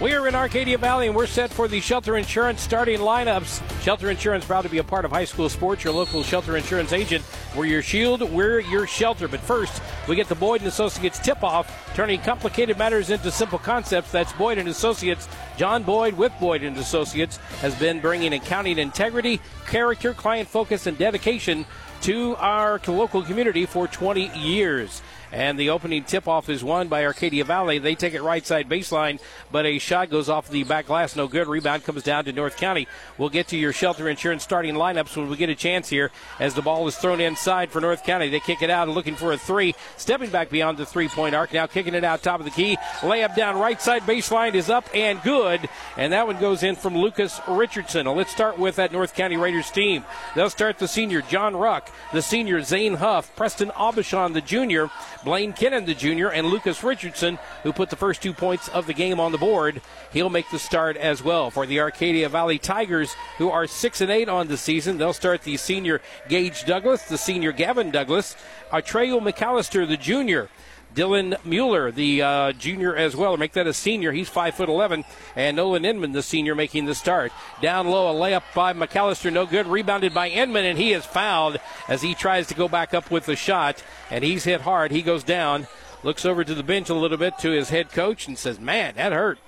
We're in Arcadia Valley and we're set for the Shelter Insurance starting lineups. Shelter Insurance proud to be a part of high school sports. Your local Shelter Insurance agent. We're your shield. We're your shelter. But first, we get the Boyd and Associates tip-off, turning complicated matters into simple concepts. That's Boyd and Associates. John Boyd with Boyd and Associates has been bringing accounting integrity, character, client focus, and dedication to our local community for 20 years. And the opening tip off is won by Arcadia Valley. They take it right side baseline, but a shot goes off the back glass. No good. Rebound comes down to North County. We'll get to your shelter insurance starting lineups when we get a chance here as the ball is thrown inside for North County. They kick it out looking for a three. Stepping back beyond the three point arc. Now kicking it out top of the key. Layup down right side baseline is up and good. And that one goes in from Lucas Richardson. Now let's start with that North County Raiders team. They'll start the senior John Ruck, the senior Zane Huff, Preston Aubuchon, the junior, Blaine Kinnan, the junior, and Lucas Richardson, who put the first two points of the game on the board. He'll make the start as well for the Arcadia Valley Tigers, who are six and eight on the season. They'll start the senior Gage Douglas, the senior Gavin Douglas, Atreyu McAllister, the junior. Dylan Mueller, the uh, junior as well, make that a senior. He's five foot eleven, and Nolan Inman, the senior, making the start. Down low, a layup by McAllister, no good. Rebounded by Inman, and he is fouled as he tries to go back up with the shot, and he's hit hard. He goes down, looks over to the bench a little bit to his head coach, and says, "Man, that hurt."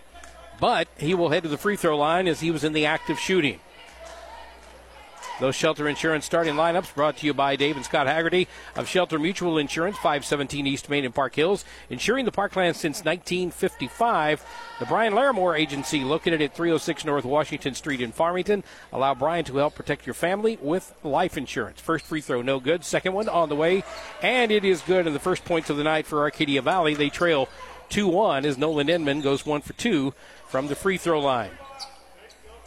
But he will head to the free throw line as he was in the act of shooting. Those Shelter Insurance starting lineups brought to you by Dave and Scott Haggerty of Shelter Mutual Insurance, 517 East Main in Park Hills, insuring the parkland since 1955. The Brian Larimore Agency, located at 306 North Washington Street in Farmington. Allow Brian to help protect your family with life insurance. First free throw, no good. Second one on the way, and it is good. And the first points of the night for Arcadia Valley, they trail 2 1 as Nolan Inman goes 1 for 2 from the free throw line.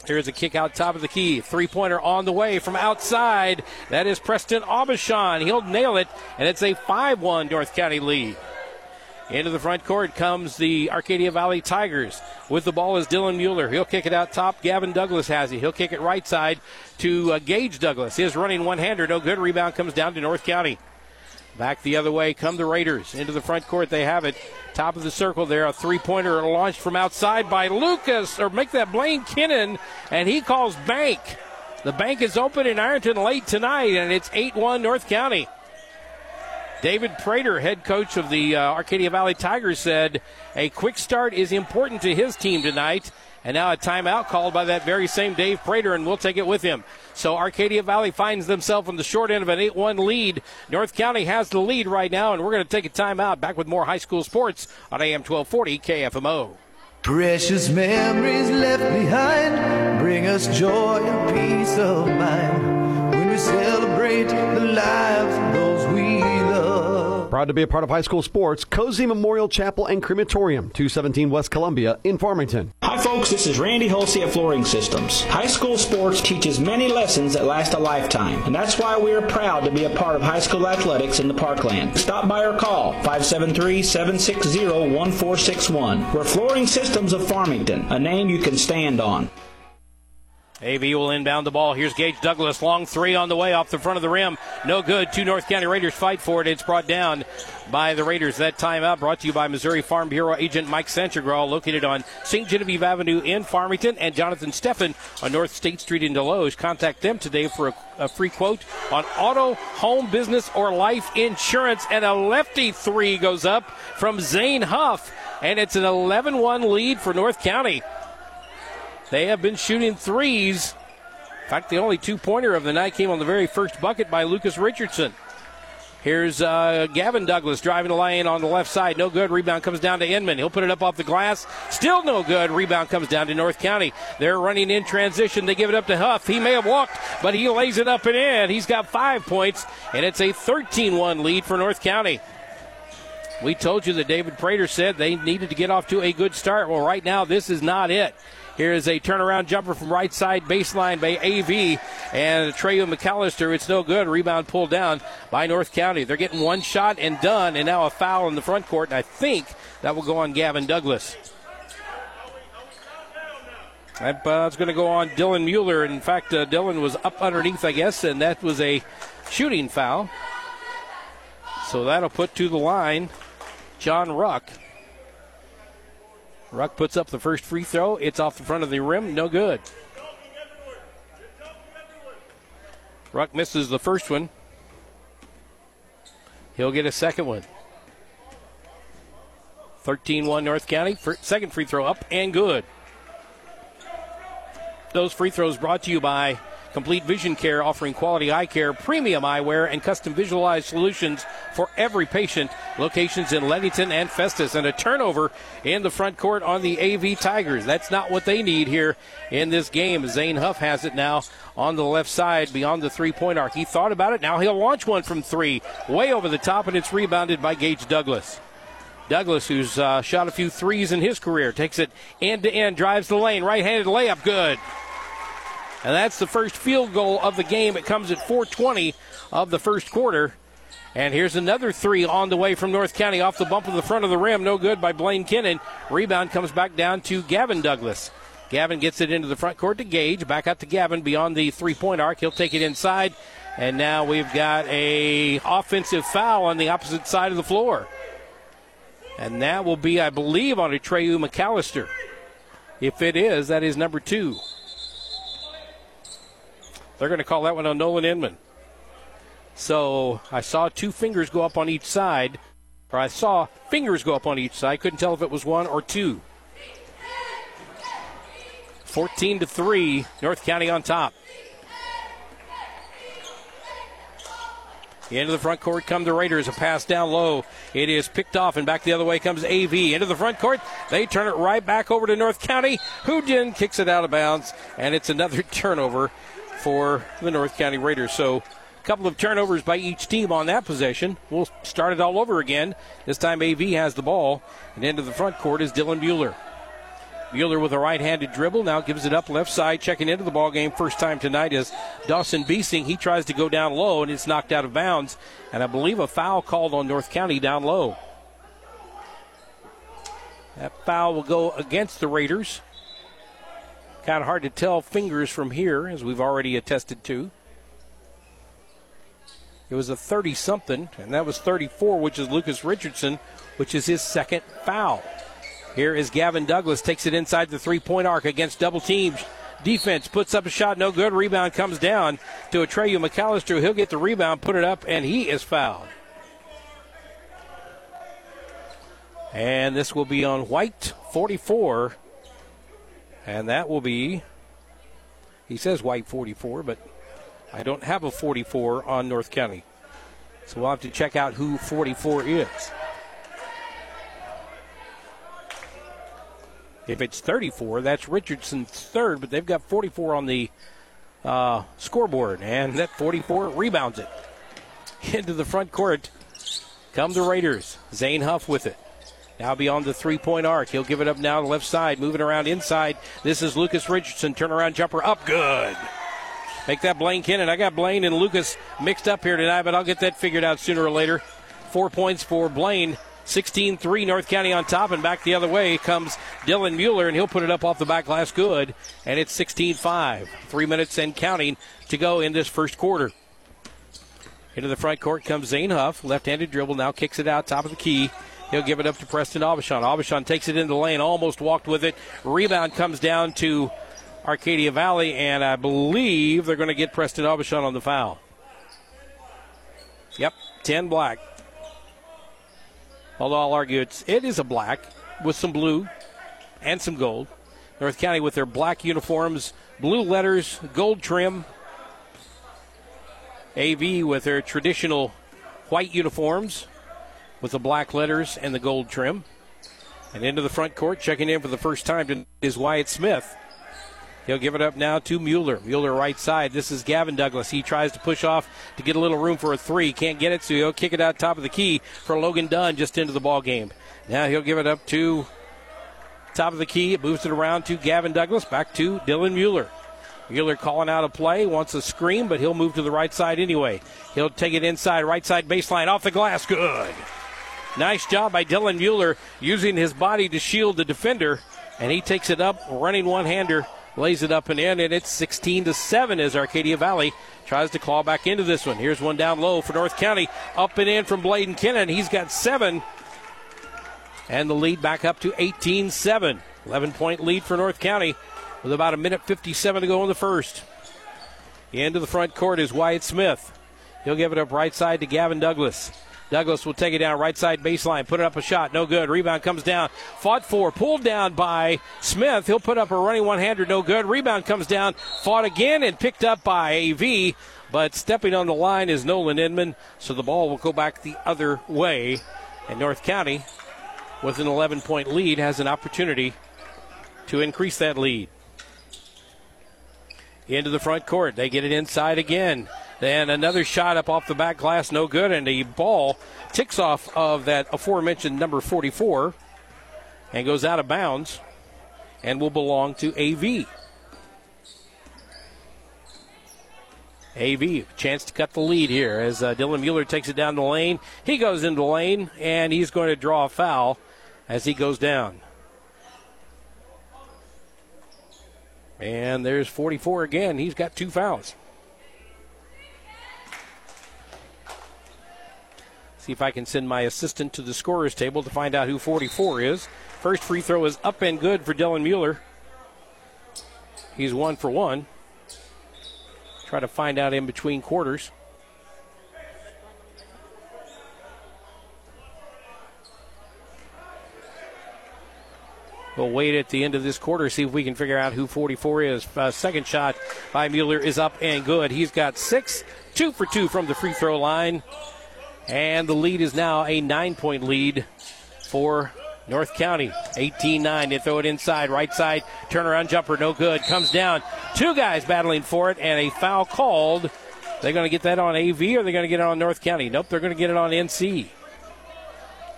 Here's a kick out top of the key. Three pointer on the way from outside. That is Preston Aubuchon. He'll nail it, and it's a 5 1 North County lead. Into the front court comes the Arcadia Valley Tigers. With the ball is Dylan Mueller. He'll kick it out top. Gavin Douglas has it. He'll kick it right side to uh, Gage Douglas. His running one hander. No good. Rebound comes down to North County. Back the other way come the Raiders. Into the front court. They have it. Top of the circle there. A three pointer launched from outside by Lucas, or make that Blaine Kinnan, and he calls bank. The bank is open in Ironton late tonight, and it's 8 1 North County. David Prater, head coach of the uh, Arcadia Valley Tigers, said a quick start is important to his team tonight. And now a timeout called by that very same Dave Prater, and we'll take it with him. So Arcadia Valley finds themselves on the short end of an 8 1 lead. North County has the lead right now, and we're going to take a timeout. Back with more high school sports on AM 1240 KFMO. Precious memories left behind bring us joy and peace of mind when we celebrate the lives of those we love. Proud to be a part of high school sports, Cozean Memorial Chapel and Crematorium, 217 West Columbia in Farmington. Hi, folks. This is Randy Hulsey at Flooring Systems. High school sports teaches many lessons that last a lifetime, and that's why we are proud to be a part of high school athletics in the Parkland. Stop by or call 573-760-1461. We're Flooring Systems of Farmington, a name you can stand on. AV will inbound the ball. Here's Gage Douglas. Long three on the way off the front of the rim. No good. Two North County Raiders fight for it. It's brought down by the Raiders. That timeout brought to you by Missouri Farm Bureau agent Mike Sanchagral, located on St. Genevieve Avenue in Farmington, and Jonathan Steffen on North State Street in Desloge. Contact them today for a, a free quote on auto, home, business, or life insurance. And a lefty three goes up from Zane Huff, and it's an 11 1 lead for North County. They have been shooting threes. In fact, the only two pointer of the night came on the very first bucket by Lucas Richardson. Here's uh, Gavin Douglas driving the lane on the left side. No good. Rebound comes down to Inman. He'll put it up off the glass. Still no good. Rebound comes down to North County. They're running in transition. They give it up to Huff. He may have walked, but he lays it up and in. He's got five points, and it's a 13 1 lead for North County. We told you that David Prater said they needed to get off to a good start. Well, right now, this is not it. Here is a turnaround jumper from right side baseline by AV and Treyu McAllister. It's no good. Rebound pulled down by North County. They're getting one shot and done, and now a foul in the front court, and I think that will go on Gavin Douglas. That's uh, going to go on Dylan Mueller. In fact, uh, Dylan was up underneath, I guess, and that was a shooting foul. So that'll put to the line John Ruck. Ruck puts up the first free throw. It's off the front of the rim. No good. Ruck misses the first one. He'll get a second one. 13 1 North County. Second free throw up and good. Those free throws brought to you by Complete Vision Care, offering quality eye care, premium eyewear, and custom visualized solutions for every patient. Locations in Leadington and Festus, and a turnover in the front court on the AV Tigers. That's not what they need here in this game. Zane Huff has it now on the left side beyond the three point arc. He thought about it. Now he'll launch one from three, way over the top, and it's rebounded by Gage Douglas. Douglas, who's uh, shot a few threes in his career, takes it end to end, drives the lane, right handed layup, good. And that's the first field goal of the game. It comes at 420 of the first quarter. And here's another three on the way from North County off the bump of the front of the rim. No good by Blaine Kinnan. Rebound comes back down to Gavin Douglas. Gavin gets it into the front court to Gage. Back out to Gavin beyond the three point arc. He'll take it inside. And now we've got a offensive foul on the opposite side of the floor. And that will be, I believe, on a Treyu McAllister. If it is, that is number two. They're going to call that one on Nolan Inman. So I saw two fingers go up on each side, or I saw fingers go up on each side. Couldn't tell if it was one or two. 14 to 3, North County on top. Into the front court come the Raiders. A pass down low. It is picked off, and back the other way comes AV. Into the front court. They turn it right back over to North County. Houdin kicks it out of bounds, and it's another turnover for the North County Raiders. So a couple of turnovers by each team on that possession. We'll start it all over again. This time AV has the ball, and into the front court is Dylan Mueller. Mueller with a right-handed dribble now gives it up left side, checking into the ball game. First time tonight is Dawson Beesing. He tries to go down low and it's knocked out of bounds, and I believe a foul called on North County down low. That foul will go against the Raiders. Kind of hard to tell fingers from here, as we've already attested to. It was a 30 something, and that was 34, which is Lucas Richardson, which is his second foul. Here is Gavin Douglas, takes it inside the three point arc against double teams. Defense puts up a shot, no good. Rebound comes down to Atreyu McAllister. He'll get the rebound, put it up, and he is fouled. And this will be on White 44. And that will be, he says white 44, but I don't have a 44 on North County. So we'll have to check out who 44 is. If it's 34, that's Richardson's third, but they've got 44 on the uh, scoreboard, and that 44 rebounds it into the front court. Come the Raiders. Zane Huff with it. Now beyond the three point arc. He'll give it up now to the left side, moving around inside. This is Lucas Richardson. Turnaround jumper up. Good. Make that Blaine Kinnan. I got Blaine and Lucas mixed up here tonight, but I'll get that figured out sooner or later. Four points for Blaine. 16 3 North County on top, and back the other way comes Dylan Mueller, and he'll put it up off the back glass good, and it's 16 5. Three minutes and counting to go in this first quarter. Into the front court comes Zane Huff, left handed dribble, now kicks it out, top of the key. He'll give it up to Preston Aubuchon. Aubuchon takes it into the lane, almost walked with it. Rebound comes down to Arcadia Valley, and I believe they're going to get Preston Aubuchon on the foul. Yep, 10 black. Although I'll argue it's, it is a black with some blue and some gold. North County with their black uniforms, blue letters, gold trim. AV with their traditional white uniforms, with the black letters and the gold trim. And into the front court, checking in for the first time is Wyatt Smith. He'll give it up now to Mueller. Mueller right side. This is Gavin Douglas. He tries to push off to get a little room for a three. Can't get it, so he'll kick it out top of the key for Logan Dunn just into the ball game. Now he'll give it up to top of the key. It moves it around to Gavin Douglas. Back to Dylan Mueller. Mueller calling out a play, wants a screen, but he'll move to the right side anyway. He'll take it inside, right side baseline, off the glass. Good. Nice job by Dylan Mueller using his body to shield the defender, and he takes it up, running one hander, lays it up and in, and it's 16 to 7 as Arcadia Valley tries to claw back into this one. Here's one down low for North County, up and in from Blaine Kennan. He's got seven. And the lead back up to 18 7. 11 point lead for North County with about a minute 57 to go in the first. Into the front court is Wyatt Smith. He'll give it up right side to Gavin Douglas. Douglas will take it down right side baseline, put it up a shot, no good. Rebound comes down, fought for, pulled down by Smith. He'll put up a running one hander, no good. Rebound comes down, fought again, and picked up by AV. But stepping on the line is Nolan Inman, so the ball will go back the other way. And North County, with an 11 point lead, has an opportunity to increase that lead. Into the front court. They get it inside again. Then another shot up off the back glass, no good, and the ball ticks off of that aforementioned number 44 and goes out of bounds and will belong to AV. AV, chance to cut the lead here as uh, Dylan Mueller takes it down the lane. He goes into the lane and he's going to draw a foul as he goes down. And there's 44 again. He's got two fouls. See if I can send my assistant to the scorer's table to find out who 44 is. First free throw is up and good for Dylan Mueller. He's one for one. Try to find out in between quarters. We'll wait at the end of this quarter, see if we can figure out who 44 is. Uh, second shot by Mueller is up and good. He's got six, two for two from the free throw line. And the lead is now a nine point lead for North County. 18 9. They throw it inside, right side. Turnaround jumper, no good. Comes down. Two guys battling for it, and a foul called. They're going to get that on AV or they're going to get it on North County? Nope, they're going to get it on NC.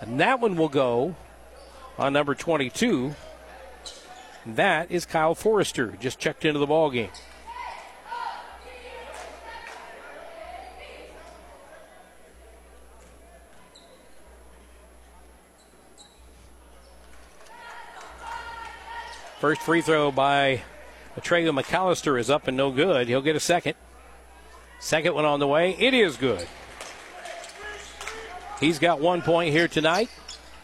And that one will go on number 22. That is Kyle Forrester. Just checked into the ball game. First free throw by Atreyu McAllister is up and no good. He'll get a second. Second one on the way. It is good. He's got one point here tonight,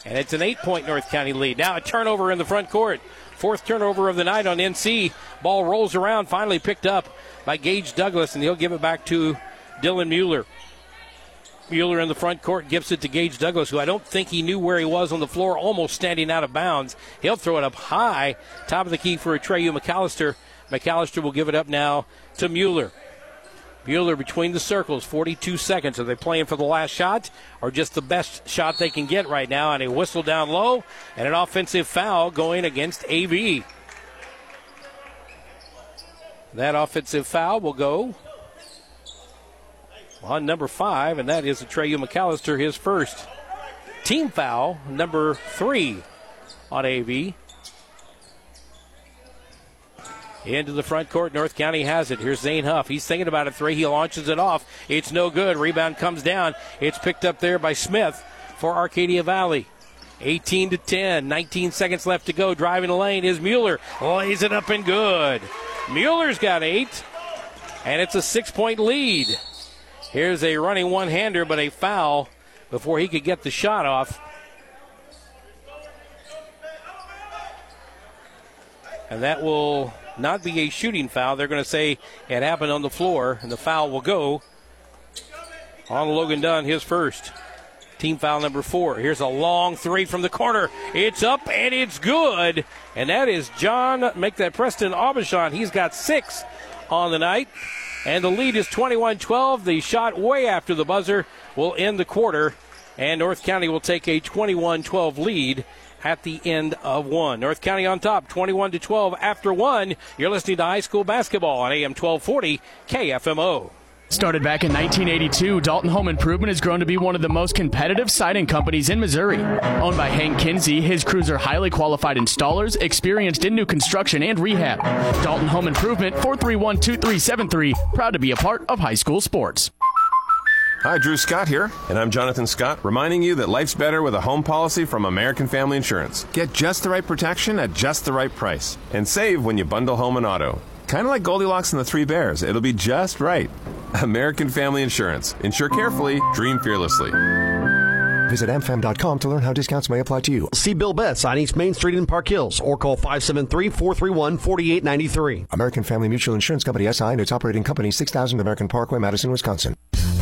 and it's an eight point North County lead. Now a turnover in the front court. Fourth turnover of the night on NC. Ball rolls around, finally picked up by Gage Douglas, and he'll give it back to Dylan Mueller. Mueller in the front court gives it to Gage Douglas, who I don't think he knew where he was on the floor, almost standing out of bounds. He'll throw it up high, top of the key for a Atreyu McAllister. McAllister will give it up now to Mueller. Mueller between the circles, 42 seconds. Are they playing for the last shot or just the best shot they can get right now? And a whistle down low and an offensive foul going against AV. That offensive foul will go on number five, and that is Atreyu McAllister, his first team foul, number three on AV. Into the front court, North County has it. Here's Zane Huff. He's thinking about a three. He launches it off. It's no good. Rebound comes down. It's picked up there by Smith for Arcadia Valley. 18 to 10. 19 seconds left to go. Driving the lane is Mueller. Lays it up and good. Mueller's got eight, and it's a six point lead. Here's a running one hander, but a foul before he could get the shot off. And that will not be a shooting foul. They're going to say it happened on the floor, and the foul will go on Logan Dunn, his first. Team foul number four. Here's a long three from the corner. It's up and it's good. And that is John, make that Preston Aubuchon. He's got six on the night. And the lead is 21 12. The shot way after the buzzer will end the quarter. And North County will take a 21 12 lead at the end of one. North County on top, 21 to 12 after one. You're listening to high school basketball on AM 1240 KFMO. Started back in 1982, Dalton Home Improvement has grown to be one of the most competitive siding companies in Missouri. Owned by Hank Kinsey, his crews are highly qualified installers, experienced in new construction and rehab. Dalton Home Improvement, 431 2373, proud to be a part of high school sports. Hi, Drew Scott here, and I'm Jonathan Scott, reminding you that life's better with a home policy from American Family Insurance. Get just the right protection at just the right price, and save when you bundle home and auto. Kind of like Goldilocks and the Three Bears, it'll be just right. American Family Insurance. Insure carefully, dream fearlessly. Visit amfam.com to learn how discounts may apply to you. See Bill Betts on East Main Street in Park Hills or call 573 431 4893. American Family Mutual Insurance Company SI and its operating company 6000 American Parkway, Madison, Wisconsin.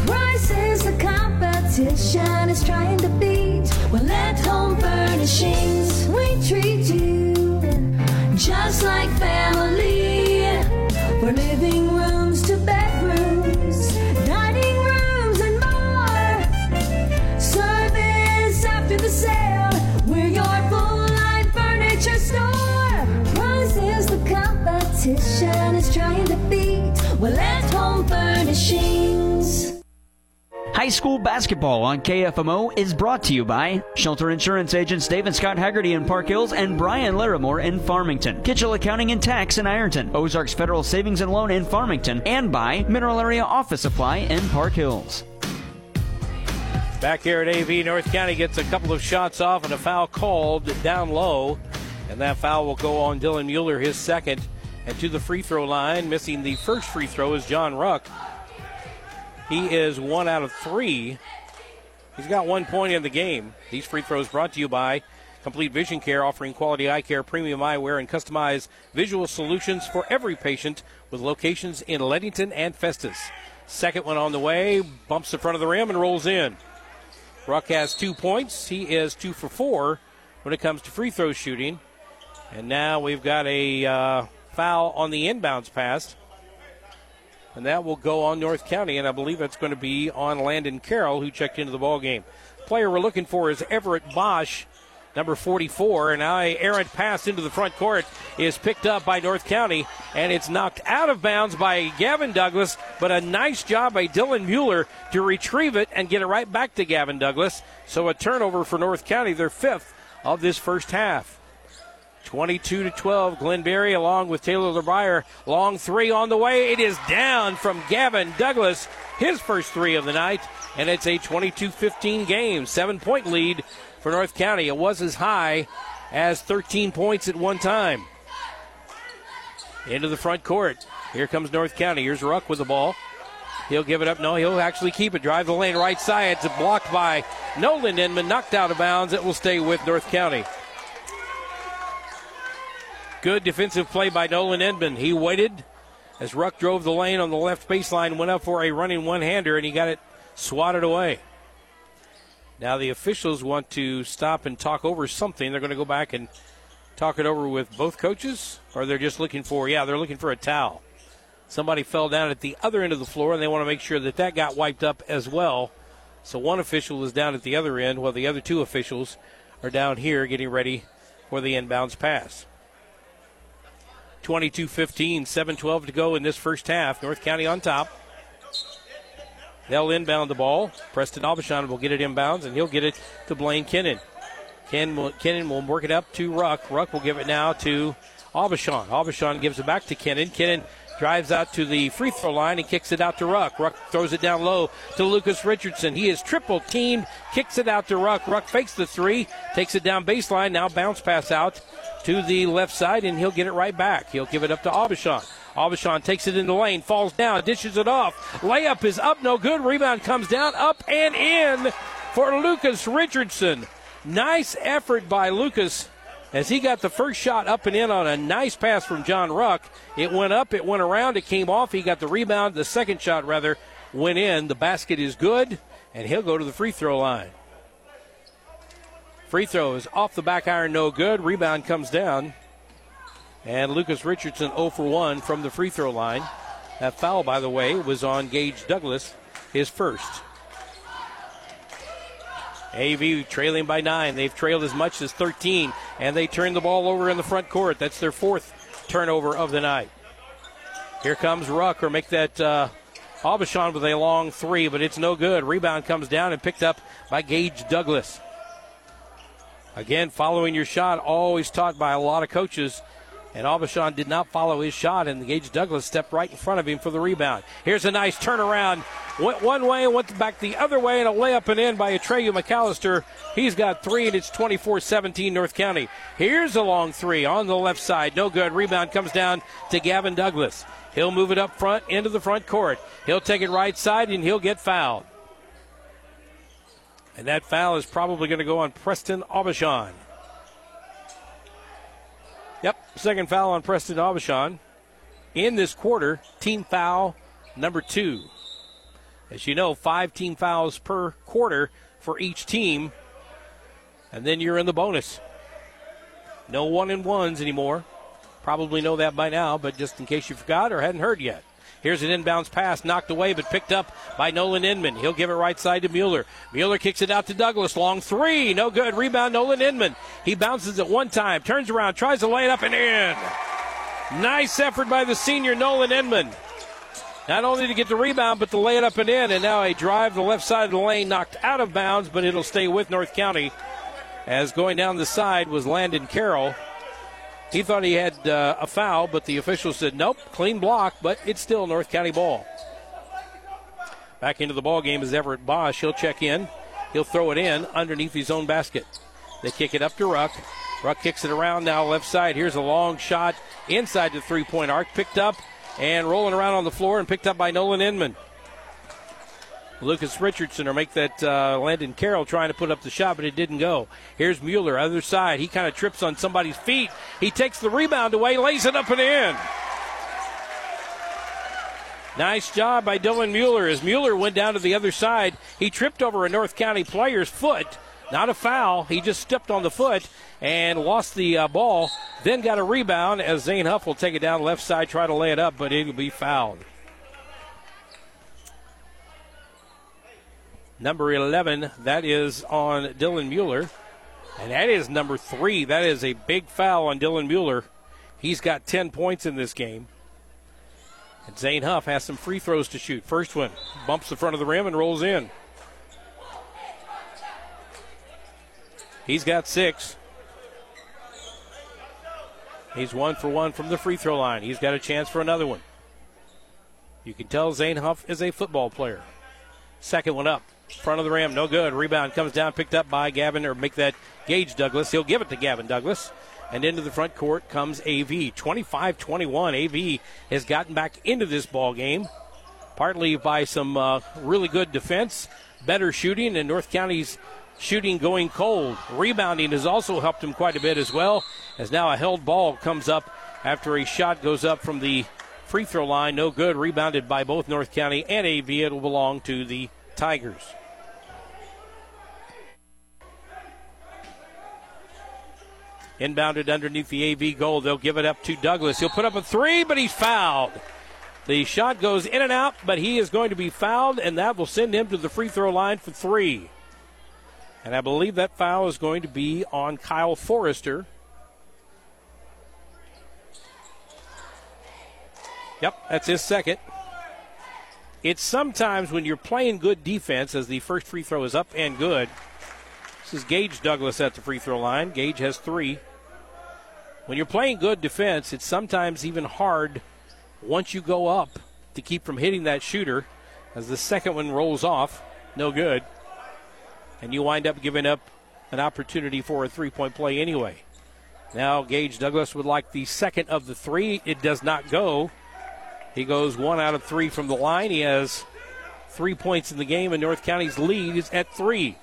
Price is the competition is trying to school basketball on KFMO is brought to you by Shelter Insurance agents Dave and Scott Haggerty in Park Hills and Brian Larimore in Farmington, Kitchell Accounting and Tax in Ironton, Ozarks Federal Savings and Loan in Farmington, and by Mineral Area Office Supply in Park Hills. Back here at AV, North County gets a couple of shots off and a foul called down low. And that foul will go on Dylan Mueller, his second. And to the free throw line, missing the first free throw is John Ruck. He is one out of three. He's got one point in the game. These free throws brought to you by Complete Vision Care, offering quality eye care, premium eyewear, and customized visual solutions for every patient with locations in Leadington and Festus. Second one on the way, bumps the front of the rim and rolls in. Ruck has two points. He is two for four when it comes to free throw shooting. And now we've got a uh, foul on the inbounds pass. And that will go on North County, and I believe that's going to be on Landon Carroll, who checked into the ball game. Player we're looking for is Everett Bosch, number 44. And a errant pass into the front court is picked up by North County, and it's knocked out of bounds by Gavin Douglas. But a nice job by Dylan Mueller to retrieve it and get it right back to Gavin Douglas. So a turnover for North County, their fifth of this first half. 22 to 12. Glenberry along with Taylor LeBrier. Long three on the way. It is down from Gavin Douglas, his first three of the night, and it's a 22 15 game. Seven point lead for North County. It was as high as 13 points at one time. Into the front court. Here comes North County. Here's Ruck with the ball. He'll give it up. No, he'll actually keep it. Drive the lane right side. It's blocked by Nolan Inman. Knocked out of bounds. It will stay with North County. Good defensive play by Nolan Inman. He waited as Ruck drove the lane on the left baseline, went up for a running one hander, and he got it swatted away. Now the officials want to stop and talk over something. They're going to go back and talk it over with both coaches, or they're just looking for, yeah, they're looking for a towel. Somebody fell down at the other end of the floor, and they want to make sure that that got wiped up as well. So one official is down at the other end, while the other two officials are down here getting ready for the inbounds pass. 22 15, 7 12 to go in this first half. North County on top. They'll inbound the ball. Preston Aubuchon will get it inbounds, and he'll get it to Blaine Kennan. Ken will, Kennan will work it up to Ruck. Ruck will give it now to Aubuchon. Aubuchon gives it back to Kennan. Kennan drives out to the free throw line and kicks it out to Ruck. Ruck throws it down low to Lucas Richardson. He is triple teamed, kicks it out to Ruck. Ruck fakes the three, takes it down baseline. Now bounce pass out to the left side, and he'll get it right back. He'll give it up to Aubuchon. Aubuchon takes it in the lane, falls down, dishes it off. Layup is up, no good. Rebound comes down, up and in for Lucas Richardson. Nice effort by Lucas as he got the first shot up and in on a nice pass from John Ruck. It went up, it went around, it came off. He got the rebound. The second shot, rather, went in. The basket is good, and he'll go to the free throw line. Free throw is off the back iron, no good. Rebound comes down. And Lucas Richardson 0 for 1 from the free throw line. That foul, by the way, was on Gage Douglas, his first. AV trailing by nine. They've trailed as much as 13, and they turn the ball over in the front court. That's their fourth turnover of the night. Here comes Ruck, or make that uh, Aubuchon with a long three, but it's no good. Rebound comes down and picked up by Gage Douglas. Again, following your shot, always taught by a lot of coaches. And Aubuchon did not follow his shot, and Gage Douglas stepped right in front of him for the rebound. Here's a nice turnaround. Went one way, went back the other way, and a layup and in by Atreyu McAllister. He's got three, and it's 24 17 North County. Here's a long three on the left side. No good. Rebound comes down to Gavin Douglas. He'll move it up front into the front court. He'll take it right side, and he'll get fouled. And that foul is probably going to go on Preston Aubuchon. Yep, second foul on Preston Aubuchon. In this quarter, team foul number two. As you know, five team fouls per quarter for each team. And then you're in the bonus. No one and ones anymore. Probably know that by now, but just in case you forgot or hadn't heard yet. Here's an inbounds pass, knocked away, but picked up by Nolan Inman. He'll give it right side to Mueller. Mueller kicks it out to Douglas. Long three. No good. Rebound, Nolan Inman. He bounces it one time, turns around, tries to lay it up and in. Nice effort by the senior Nolan Inman. Not only to get the rebound, but to lay it up and in. And now a drive to the left side of the lane, knocked out of bounds, but it'll stay with North County. As going down the side was Landon Carroll. He thought he had uh, a foul, but the official said nope, clean block, but it's still North County ball. Back into the ball game is Everett Bosch. He'll check in. He'll throw it in underneath his own basket. They kick it up to Ruck. Ruck kicks it around now left side. Here's a long shot inside the three point arc. Picked up and rolling around on the floor and picked up by Nolan Inman. Lucas Richardson or make that uh, Landon Carroll trying to put up the shot, but it didn't go. Here's Mueller, other side. He kind of trips on somebody's feet. He takes the rebound away, lays it up and in. Nice job by Dylan Mueller. As Mueller went down to the other side, he tripped over a North County player's foot. Not a foul. He just stepped on the foot and lost the uh, ball. Then got a rebound as Zane Huff will take it down left side, try to lay it up, but it'll be fouled. Number 11. That is on Dylan Mueller. And that is number three. That is a big foul on Dylan Mueller. He's got 10 points in this game. And Zane Huff has some free throws to shoot. First one bumps the front of the rim and rolls in. He's got six. He's one for one from the free throw line. He's got a chance for another one. You can tell Zane Huff is a football player. Second one up. Front of the rim, no good. Rebound comes down, picked up by Gavin, or make that Gage Douglas. He'll give it to Gavin Douglas. And into the front court comes AV. 25 21. AV has gotten back into this ball game, partly by some uh, really good defense, better shooting, and North County's shooting going cold. Rebounding has also helped him quite a bit as well, as now a held ball comes up after a shot goes up from the free throw line. No good. Rebounded by both North County and AV. It'll belong to the Tigers. Inbounded underneath the AV goal. They'll give it up to Douglas. He'll put up a three, but he's fouled. The shot goes in and out, but he is going to be fouled, and that will send him to the free throw line for three. And I believe that foul is going to be on Kyle Forrester. Yep, that's his second. It's sometimes when you're playing good defense, as the first free throw is up and good. This is Gage Douglas at the free throw line. Gage has three. When you're playing good defense, it's sometimes even hard once you go up to keep from hitting that shooter as the second one rolls off. No good. And you wind up giving up an opportunity for a three point play anyway. Now, Gage Douglas would like the second of the three. It does not go. He goes one out of three from the line. He has three points in the game, and North County's lead is at three.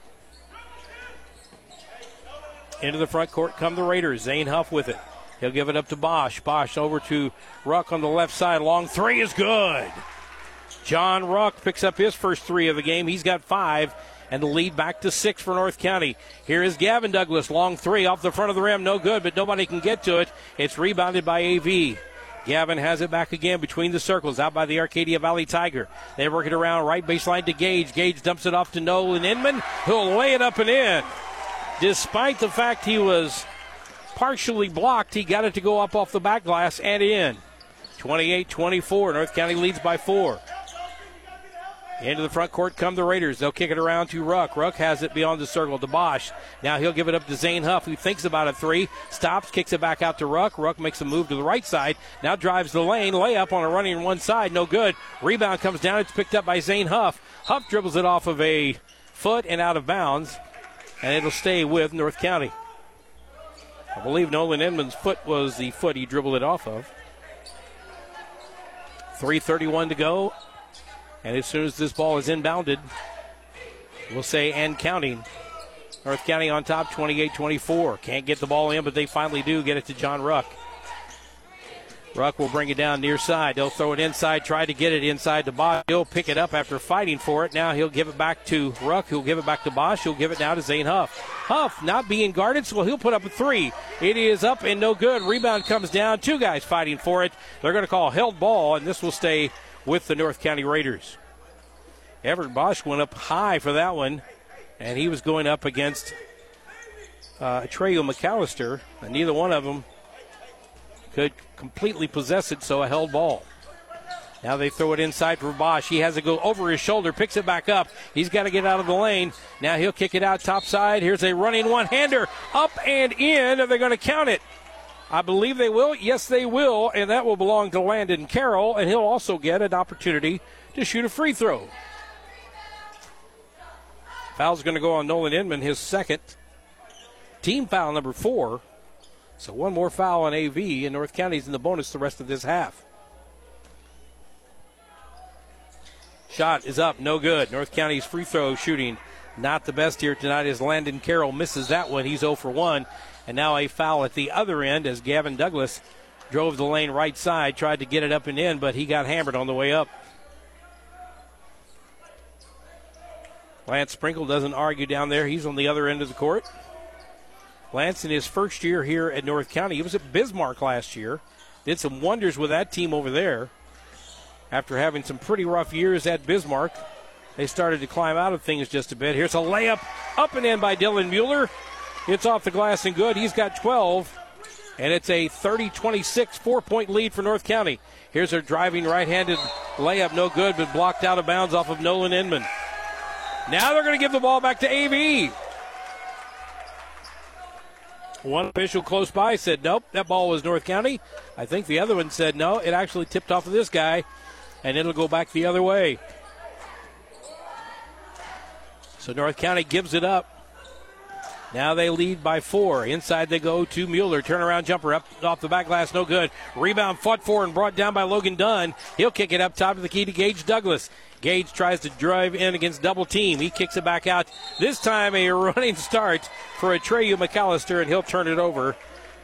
Into the front court come the Raiders. Zane Huff with it. He'll give it up to Bosch. Bosch over to Ruck on the left side. Long three is good. John Ruck picks up his first three of the game. He's got five, and the lead back to six for North County. Here is Gavin Douglas. Long three off the front of the rim. No good, but nobody can get to it. It's rebounded by AV. Gavin has it back again between the circles, out by the Arcadia Valley Tiger. They work it around right baseline to Gage. Gage dumps it off to Nolan Inman, who'll lay it up and in. Despite the fact he was partially blocked, he got it to go up off the back glass and in. 28 24. North County leads by four. Into the front court come the Raiders. They'll kick it around to Ruck. Ruck has it beyond the circle to Bosch. Now he'll give it up to Zane Huff, who thinks about a three. Stops, kicks it back out to Ruck. Ruck makes a move to the right side. Now drives the lane. Layup on a running one side. No good. Rebound comes down. It's picked up by Zane Huff. Huff dribbles it off of a foot and out of bounds. And it'll stay with North County. I believe Nolan Inman's foot was the foot he dribbled it off of. 3.31 to go. And as soon as this ball is inbounded, We'll say and counting. North County on top 28 24. Can't get the ball in, but they finally do get it to John Ruck. Ruck will bring it down near side. They'll throw it inside, try to get it inside to Bosch. He'll pick it up after fighting for it. Now he'll give it back to Ruck, He'll give it back to Bosch. He'll give it now to Zane Huff. Huff not being guarded, so he'll put up a three. It is up and no good. Rebound comes down. Two guys fighting for it. They're going to call held ball, and this will stay with the North County Raiders. Everett Bosch went up high for that one, and he was going up against uh, Treyo McAllister, and neither one of them could completely possess it, so a held ball. Now they throw it inside for Bosch. He has to go over his shoulder, picks it back up. He's got to get out of the lane. Now he'll kick it out top side. Here's a running one hander up and in. Are they going to count it? I believe they will. Yes, they will. And that will belong to Landon Carroll. And he'll also get an opportunity to shoot a free throw. Foul's going to go on Nolan Inman, his second. Team foul number four. So one more foul on AV, and North County's in the bonus the rest of this half. Shot is up, no good. North County's free throw shooting not the best here tonight as Landon Carroll misses that one. He's 0 for 1. And now a foul at the other end as Gavin Douglas drove the lane right side, tried to get it up and in, but he got hammered on the way up. Lance Sprinkle doesn't argue down there. He's on the other end of the court. Lance, in his first year here at North County, he was at Bismarck last year. Did some wonders with that team over there. After having some pretty rough years at Bismarck, they started to climb out of things just a bit. Here's a layup up and in by Dylan Mueller. It's off the glass and good. He's got 12, and it's a 30 26 four point lead for North County. Here's a driving right handed layup, no good, but blocked out of bounds off of Nolan Inman. Now they're going to give the ball back to AV. One official close by said, nope, that ball was North County. I think the other one said, no, it actually tipped off of this guy, and it'll go back the other way. So North County gives it up. Now they lead by four. Inside they go to Mueller. Turnaround jumper up off the back glass, no good. Rebound fought for and brought down by Logan Dunn. He'll kick it up top of the key to Gage Douglas. Gage tries to drive in against double team. He kicks it back out. This time a running start for Atreyu McAllister, and he'll turn it over.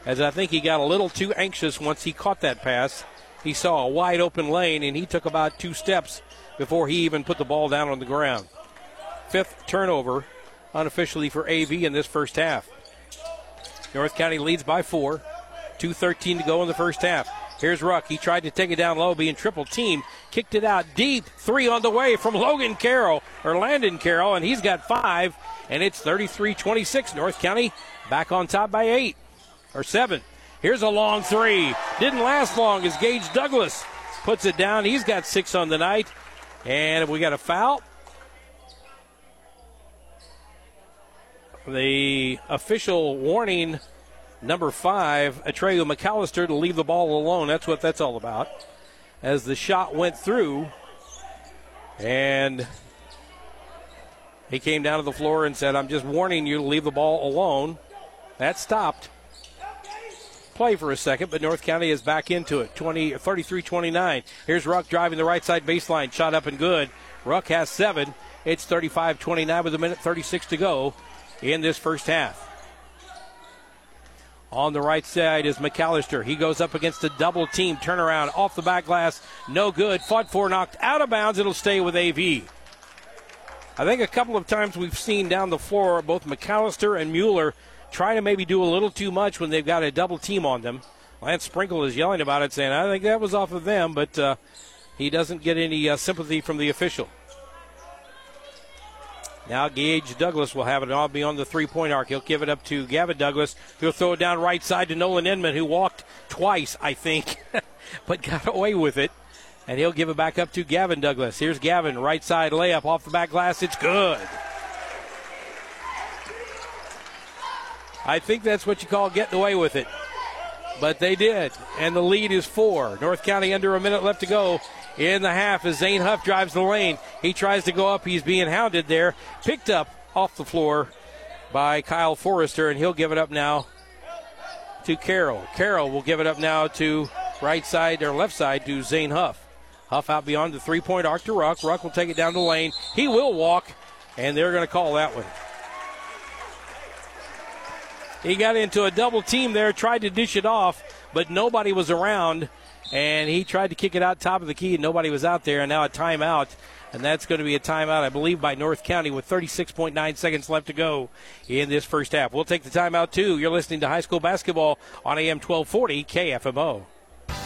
As I think he got a little too anxious once he caught that pass. He saw a wide open lane, and he took about two steps before he even put the ball down on the ground. Fifth turnover unofficially for AV in this first half. North County leads by four. 2.13 to go in the first half. Here's Ruck. He tried to take it down low, being triple team. Kicked it out deep. Three on the way from Logan Carroll, or Landon Carroll, and he's got five. And it's 33 26. North County back on top by eight or seven. Here's a long three. Didn't last long as Gage Douglas puts it down. He's got six on the night. And we got a foul. The official warning number five, Atreyu McAllister, to leave the ball alone. That's what that's all about. As the shot went through, and he came down to the floor and said, I'm just warning you to leave the ball alone. That stopped. Play for a second, but North County is back into it. 20, 33-29. Here's Ruck driving the right side baseline. Shot up and good. Ruck has seven. It's 35-29 with a minute 36 to go in this first half. On the right side is McAllister. He goes up against a double team turnaround off the back glass. No good. Fought for, knocked out of bounds. It'll stay with AV. I think a couple of times we've seen down the floor both McAllister and Mueller try to maybe do a little too much when they've got a double team on them. Lance Sprinkle is yelling about it, saying, I think that was off of them, but uh, he doesn't get any uh, sympathy from the official. Now Gage Douglas will have it all beyond the three point arc. He'll give it up to Gavin Douglas. He'll throw it down right side to Nolan Inman, who walked twice, I think, but got away with it. And he'll give it back up to Gavin Douglas. Here's Gavin, right side layup off the back glass. It's good. I think that's what you call getting away with it. But they did. And the lead is four. North County under a minute left to go in the half as Zane Huff drives the lane. He tries to go up. He's being hounded there. Picked up off the floor by Kyle Forrester, and he'll give it up now to Carroll. Carroll will give it up now to right side or left side to Zane Huff. Huff out beyond the three point arc to Ruck. Ruck will take it down the lane. He will walk, and they're going to call that one. He got into a double team there, tried to dish it off, but nobody was around, and he tried to kick it out top of the key, and nobody was out there, and now a timeout. And that's going to be a timeout, I believe, by North County with 36.9 seconds left to go in this first half. We'll take the timeout, too. You're listening to high school basketball on AM 1240 KFMO.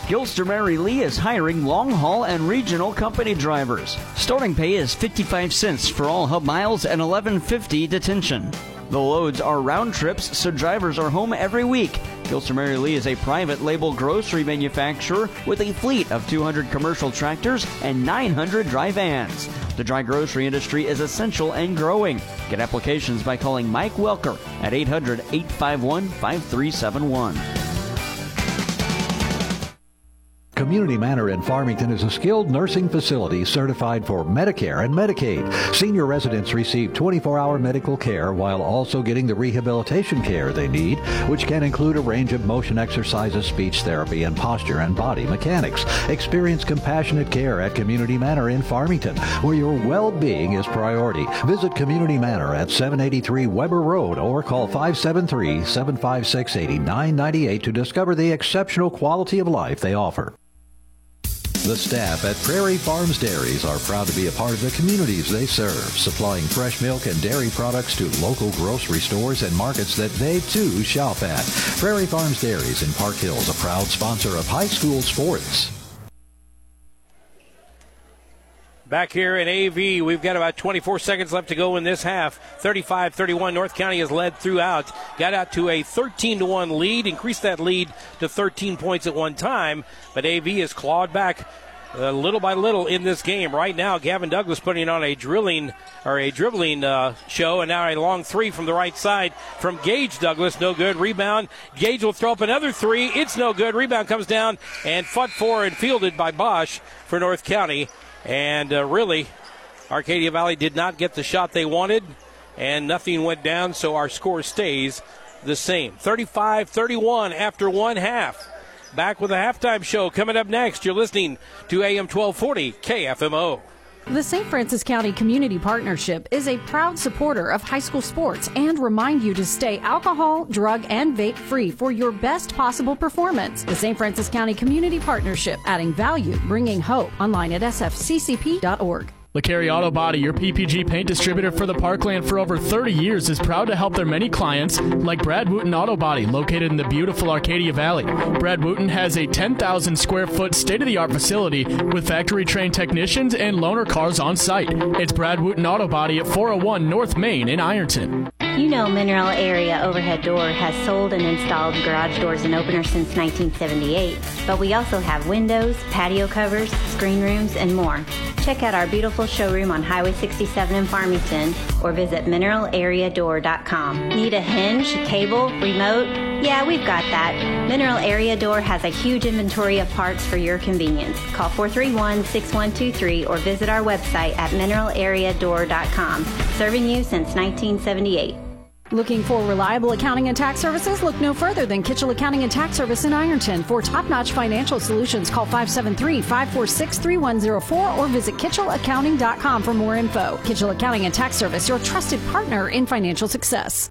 Gilster Mary Lee is hiring long haul and regional company drivers. Starting pay is 55 cents for all hub miles and 11.50 detention. The loads are round trips, so drivers are home every week. Gilster Mary Lee is a private label grocery manufacturer with a fleet of 200 commercial tractors and 900 dry vans. The dry grocery industry is essential and growing. Get applications by calling Mike Welker at 800 851 5371. Community Manor in Farmington is a skilled nursing facility certified for Medicare and Medicaid. Senior residents receive 24 hour medical care while also getting the rehabilitation care they need, which can include a range of motion exercises, speech therapy, and posture and body mechanics. Experience compassionate care at Community Manor in Farmington, where your well being is priority. Visit Community Manor at 783 Weber Road or call 573 756 8998 to discover the exceptional quality of life they offer. The staff at Prairie Farms Dairies are proud to be a part of the communities they serve, supplying fresh milk and dairy products to local grocery stores and markets that they too shop at. Prairie Farms Dairies in Park Hills, a proud sponsor of high school sports. Back here in AV, we've got about 24 seconds left to go in this half. 35 31. North County has led throughout. Got out to a 13 1 lead, increased that lead to 13 points at one time, but AV has clawed back. Uh, little by little in this game. Right now, Gavin Douglas putting on a drilling or a dribbling uh, show, and now a long three from the right side from Gage Douglas. No good. Rebound. Gage will throw up another three. It's no good. Rebound comes down and fought for and fielded by Bosch for North County. And uh, really, Arcadia Valley did not get the shot they wanted, and nothing went down, so our score stays the same 35 31 after one half. Back with a halftime show coming up next. You're listening to AM 1240 KFMO. The St. Francois County Community Partnership is a proud supporter of high school sports and remind you to stay alcohol, drug, and vape free for your best possible performance. The St. Francois County Community Partnership, adding value, bringing hope. Online at sfccp.org. LeCarry Auto Body, your PPG paint distributor for the Parkland for over 30 years, is proud to help their many clients, like Brad Wooten Auto Body, located in the beautiful Arcadia Valley. Brad Wooten has a 10,000 square foot state of the art facility with factory trained technicians and loaner cars on site. It's Brad Wooten Auto Body at 401 North Main in Ironton. You know Mineral Area Overhead Door has sold and installed garage doors and openers since 1978, but we also have windows, patio covers, screen rooms, and more. Check out our beautiful showroom on Highway 67 in Farmington or visit mineralareadoor.com. Need a hinge, cable, remote? Yeah, we've got that. Mineral Area Door has a huge inventory of parts for your convenience. Call 431-6123 or visit our website at mineralareadoor.com. Serving you since 1978. Looking for reliable accounting and tax services? Look no further than Kitchell Accounting and Tax Service in Ironton. For top notch financial solutions, call 573 546 3104 or visit KitchellAccounting.com for more info. Kitchell Accounting and Tax Service, your trusted partner in financial success.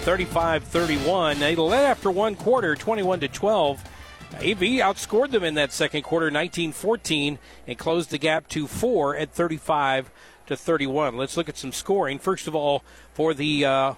35-31. They led after one quarter, 21 to 12. AV outscored them in that second quarter, 19-14, and closed the gap to four at 35 to 31. Let's look at some scoring. First of all, for the uh,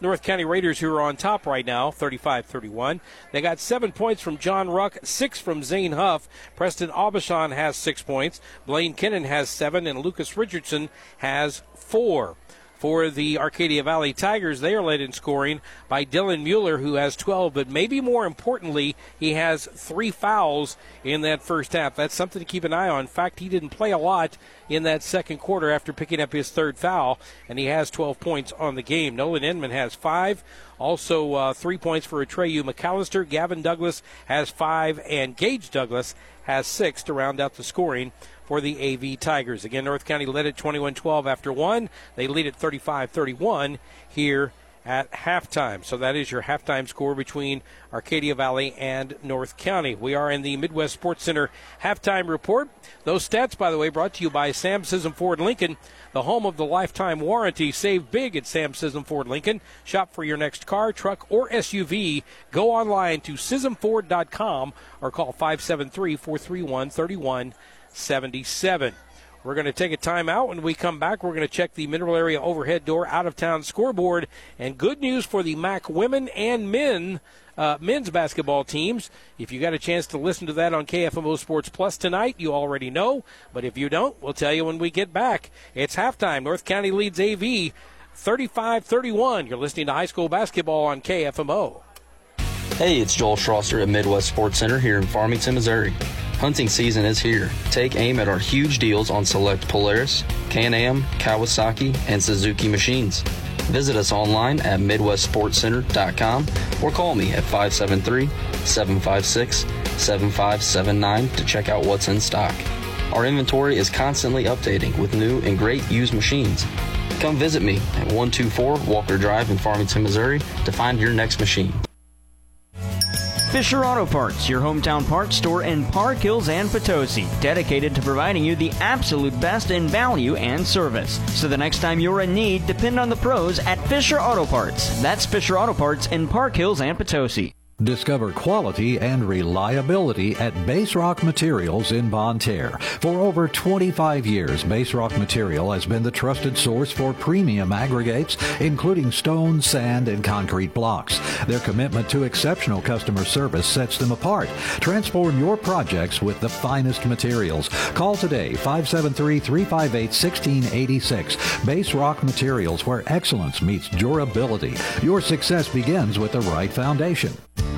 North County Raiders, who are on top right now, 35 31. They got seven points from John Ruck, six from Zane Huff. Preston Aubuchon has six points. Blaine Kennan has seven, and Lucas Richardson has four. For the Arcadia Valley Tigers, they are led in scoring by Dylan Mueller, who has 12, but maybe more importantly, he has three fouls in that first half. That's something to keep an eye on. In fact, he didn't play a lot in that second quarter after picking up his third foul, and he has 12 points on the game. Nolan Inman has five. Also, uh, three points for Atreyu McAllister. Gavin Douglas has five, and Gage Douglas has six to round out the scoring for the AV Tigers. Again, North County led at 21 12 after one. They lead at 35 31 here at halftime. So that is your halftime score between Arcadia Valley and North County. We are in the Midwest Sports Center halftime report. Those stats, by the way, brought to you by Sam Scism Ford Lincoln, the home of the lifetime warranty. Save big at Sam Scism Ford Lincoln. Shop for your next car, truck, or SUV. Go online to ScismFord.com or call 573 431 3177. We're going to take a timeout. When we come back, we're going to check the mineral area overhead door out of town scoreboard. And good news for the MAC women and men. Uh, men's basketball teams. If you got a chance to listen to that on KFMO Sports Plus tonight, you already know. But if you don't, we'll tell you when we get back. It's halftime. North County leads AV 35 31. You're listening to high school basketball on KFMO. Hey, it's Joel Schlosser at Midwest Sports Center here in Farmington, Missouri. Hunting season is here. Take aim at our huge deals on select Polaris, Can-Am, Kawasaki, and Suzuki machines. Visit us online at MidwestSportsCenter.com or call me at 573-756-7579 to check out what's in stock. Our inventory is constantly updating with new and great used machines. Come visit me at 124 Walker Drive in Farmington, Missouri to find your next machine. Fisher Auto Parts, your hometown parts store in Park Hills and Potosi, dedicated to providing you the absolute best in value and service. So the next time you're in need, depend on the pros at Fisher Auto Parts. That's Fisher Auto Parts in Park Hills and Potosi. Discover quality and reliability at Base Rock Materials in Bonne Terre. For over 25 years, Base Rock Material has been the trusted source for premium aggregates, including stone, sand, and concrete blocks. Their commitment to exceptional customer service sets them apart. Transform your projects with the finest materials. Call today 573-358-1686. Base Rock Materials, where excellence meets durability. Your success begins with the right foundation.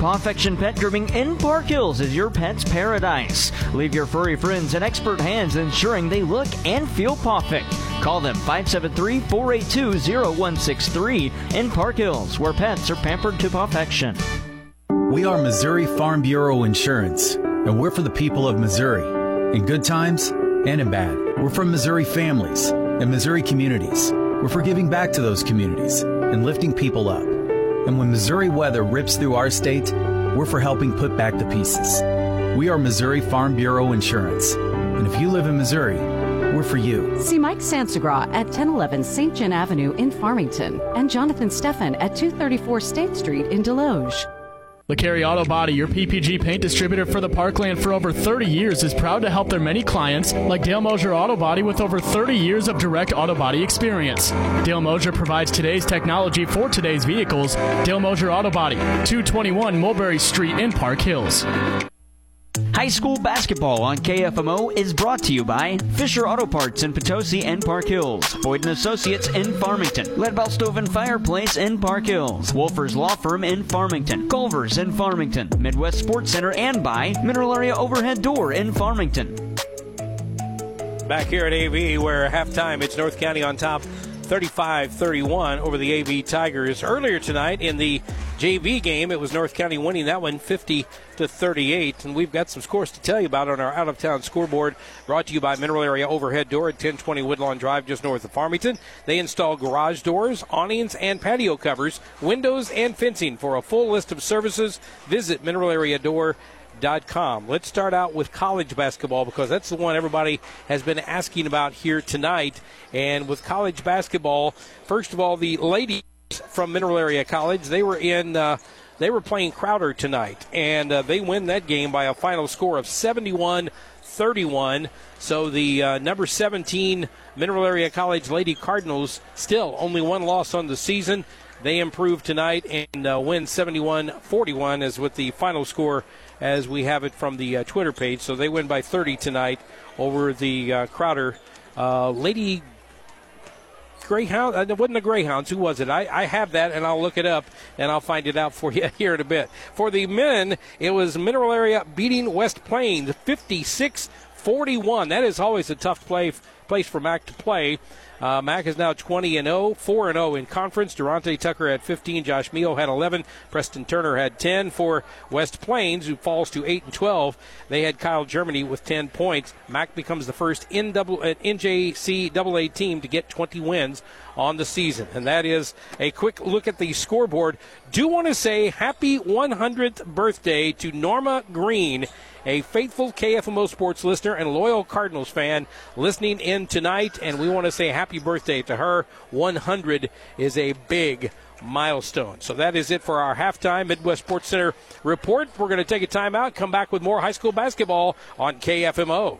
Pawfection Pet Grooming in Park Hills is your pet's paradise. Leave your furry friends in expert hands, ensuring they look and feel perfect. Call them 573 482 0163 in Park Hills, where pets are pampered to perfection. We are Missouri Farm Bureau Insurance, and we're for the people of Missouri. In good times and in bad. We're from Missouri families and Missouri communities. We're for giving back to those communities and lifting people up. And when Missouri weather rips through our state, we're for helping put back the pieces. We are Missouri Farm Bureau Insurance. And if you live in Missouri, we're for you. See Mike Sansagra at 1011 St. John Avenue in Farmington and Jonathan Steffen at 234 State Street in Desloge. LeCarry Auto Body, your PPG paint distributor for the Parkland for over 30 years, is proud to help their many clients, like Dale Mosier Auto Body, with over 30 years of direct auto body experience. Dale Mosier provides today's technology for today's vehicles. Dale Mosier Auto Body, 221 Mulberry Street in Park Hills. High school basketball on KFMO is brought to you by Fisher Auto Parts in Potosi and Park Hills, Boyd & Associates in Farmington, Leadbelt Stove and Fireplace in Park Hills, Wolfers Law Firm in Farmington, Culver's in Farmington, Midwest Sports Center, and by Mineral Area Overhead Door in Farmington. Back here at AV, where halftime it's North County on top 35 31 over the AV Tigers. Earlier tonight in the JV game, it was North County winning that one 50 to 38. And we've got some scores to tell you about on our out of town scoreboard brought to you by Mineral Area Overhead Door at 1020 Woodlawn Drive, just north of Farmington. They install garage doors, awnings, and patio covers, windows, and fencing. For a full list of services, visit Mineral Area Door. Com. Let's start out with college basketball because that's the one everybody has been asking about here tonight. And with college basketball, first of all, the ladies from Mineral Area College, they were in. Uh, they were playing Crowder tonight, and uh, they win that game by a final score of 71 31. So the uh, number 17 Mineral Area College Lady Cardinals still only one loss on the season. They improve tonight and uh, win 71 41 as with the final score as we have it from the uh, Twitter page. So they win by 30 tonight over the uh, Crowder uh, Lady Greyhound. Uh, it wasn't the Greyhounds. Who was it? I, I have that, and I'll look it up and I'll find it out for you here in a bit. For the men, it was Mineral Area beating West Plains 56 41. That is always a tough play place for Mac to play. Uh, Mac is now 20 and 0, 4 and 0 in conference. Durante Tucker had 15, Josh Mio had 11, Preston Turner had 10 for West Plains, who falls to 8 and 12. They had Kyle Germany with 10 points. Mac becomes the first double, uh, team to get 20 wins on the season, and that is a quick look at the scoreboard. Do want to say happy 100th birthday to Norma Green a faithful KFMO sports listener and loyal Cardinals fan listening in tonight, and we want to say happy birthday to her. 100 is a big milestone. So that is it for our halftime Midwest Sports Center report. We're going to take a timeout, come back with more high school basketball on KFMO.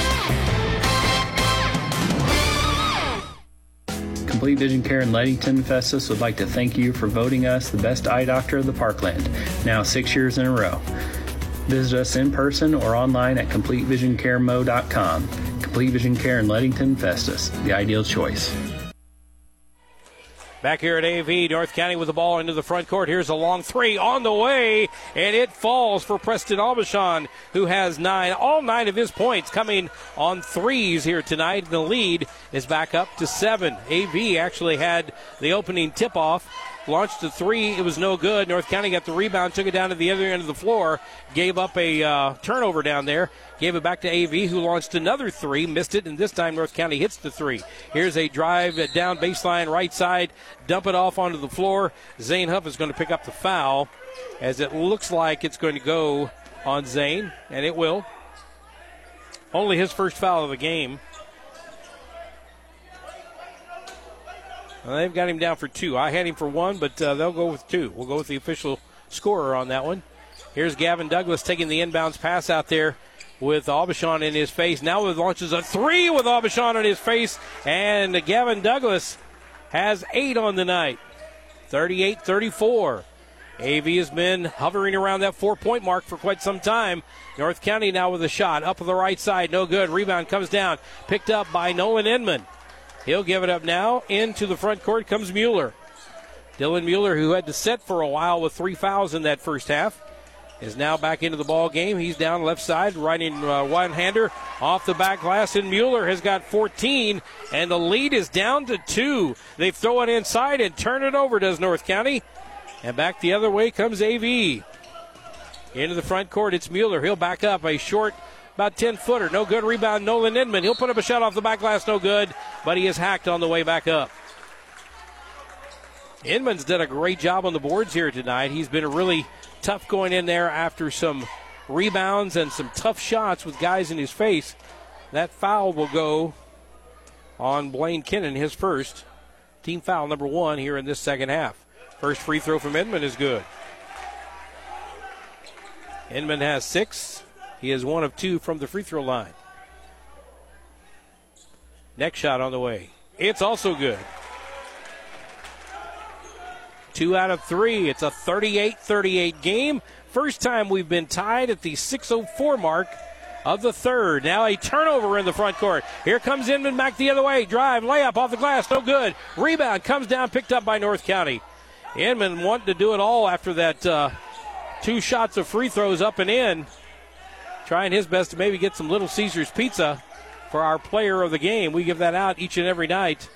Complete Vision Care in Leadington Festus would like to thank you for voting us the best eye doctor of the Parkland, now six years in a row. Visit us in person or online at CompleteVisionCareMo.com. Complete Vision Care in Leadington Festus, the ideal choice. Back here at AV, North County with the ball into the front court. Here's a long three on the way, and it falls for Preston Aubuchon, who has nine. All nine of his points coming on threes here tonight. The lead is back up to seven. AV actually had the opening tip off launched a three. It was no good. North County got the rebound, took it down to the other end of the floor, gave up a uh, turnover down there, gave it back to AV, who launched another three, missed it, and this time North County hits the three. Here's a drive down baseline, right side, dump it off onto the floor. Zane Huff is going to pick up the foul, as it looks like it's going to go on Zane, and it will. Only his first foul of the game. Well, they've got him down for two. I had him for one, but uh, they'll go with two. We'll go with the official scorer on that one. Here's Gavin Douglas taking the inbounds pass out there with Aubuchon in his face. Now he launches a three with Aubuchon in his face, and Gavin Douglas has eight on the night. 38 34. AV has been hovering around that four point mark for quite some time. North County now with a shot up on the right side. No good. Rebound comes down. Picked up by Nolan Inman. He'll give it up now. Into the front court comes Mueller. Dylan Mueller, who had to set for a while with three fouls in that first half, is now back into the ball game. He's down left side, riding uh, one hander off the back glass, and Mueller has got 14, and the lead is down to two. They throw it inside and turn it over, does North County. And back the other way comes AV. Into the front court, it's Mueller. He'll back up a short about 10 footer. No good rebound. Nolan Inman. He'll put up a shot off the back glass. No good, but he is hacked on the way back up. Inman's done a great job on the boards here tonight. He's been really tough going in there after some rebounds and some tough shots with guys in his face. That foul will go on Blaine Kinnon, his first. Team foul number one here in this second half. First free throw from Inman is good. Inman has six. He is one of two from the free throw line. Next shot on the way. It's also good. Two out of three. It's a 38 38 game. First time we've been tied at the 604 mark of the third. Now a turnover in the front court. Here comes Inman back the other way. Drive, layup off the glass, no good. Rebound comes down, picked up by North County. Inman wanted to do it all after that uh, two shots of free throws up and in. Trying his best to maybe get some Little Caesars pizza for our player of the game. We give that out each and every night.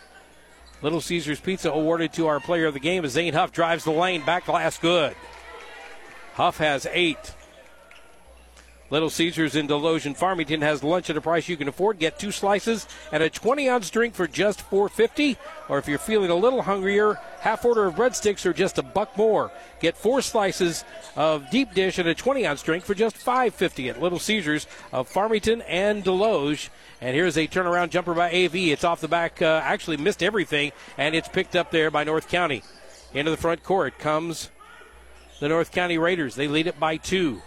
Little Caesars Pizza awarded to our player of the game as Zane Huff drives the lane. Back glass good. Huff has eight. Little Caesars in Desloge and Farmington has lunch at a price you can afford. Get two slices and a 20 ounce drink for just $4.50. Or if you're feeling a little hungrier, half order of breadsticks are just a buck more. Get four slices of deep dish and a 20 ounce drink for just $5.50 at Little Caesars of Farmington and Desloge. And here's a turnaround jumper by AV. It's off the back, uh, actually missed everything, and it's picked up there by North County. Into the front court comes the North County Raiders. They lead it by two.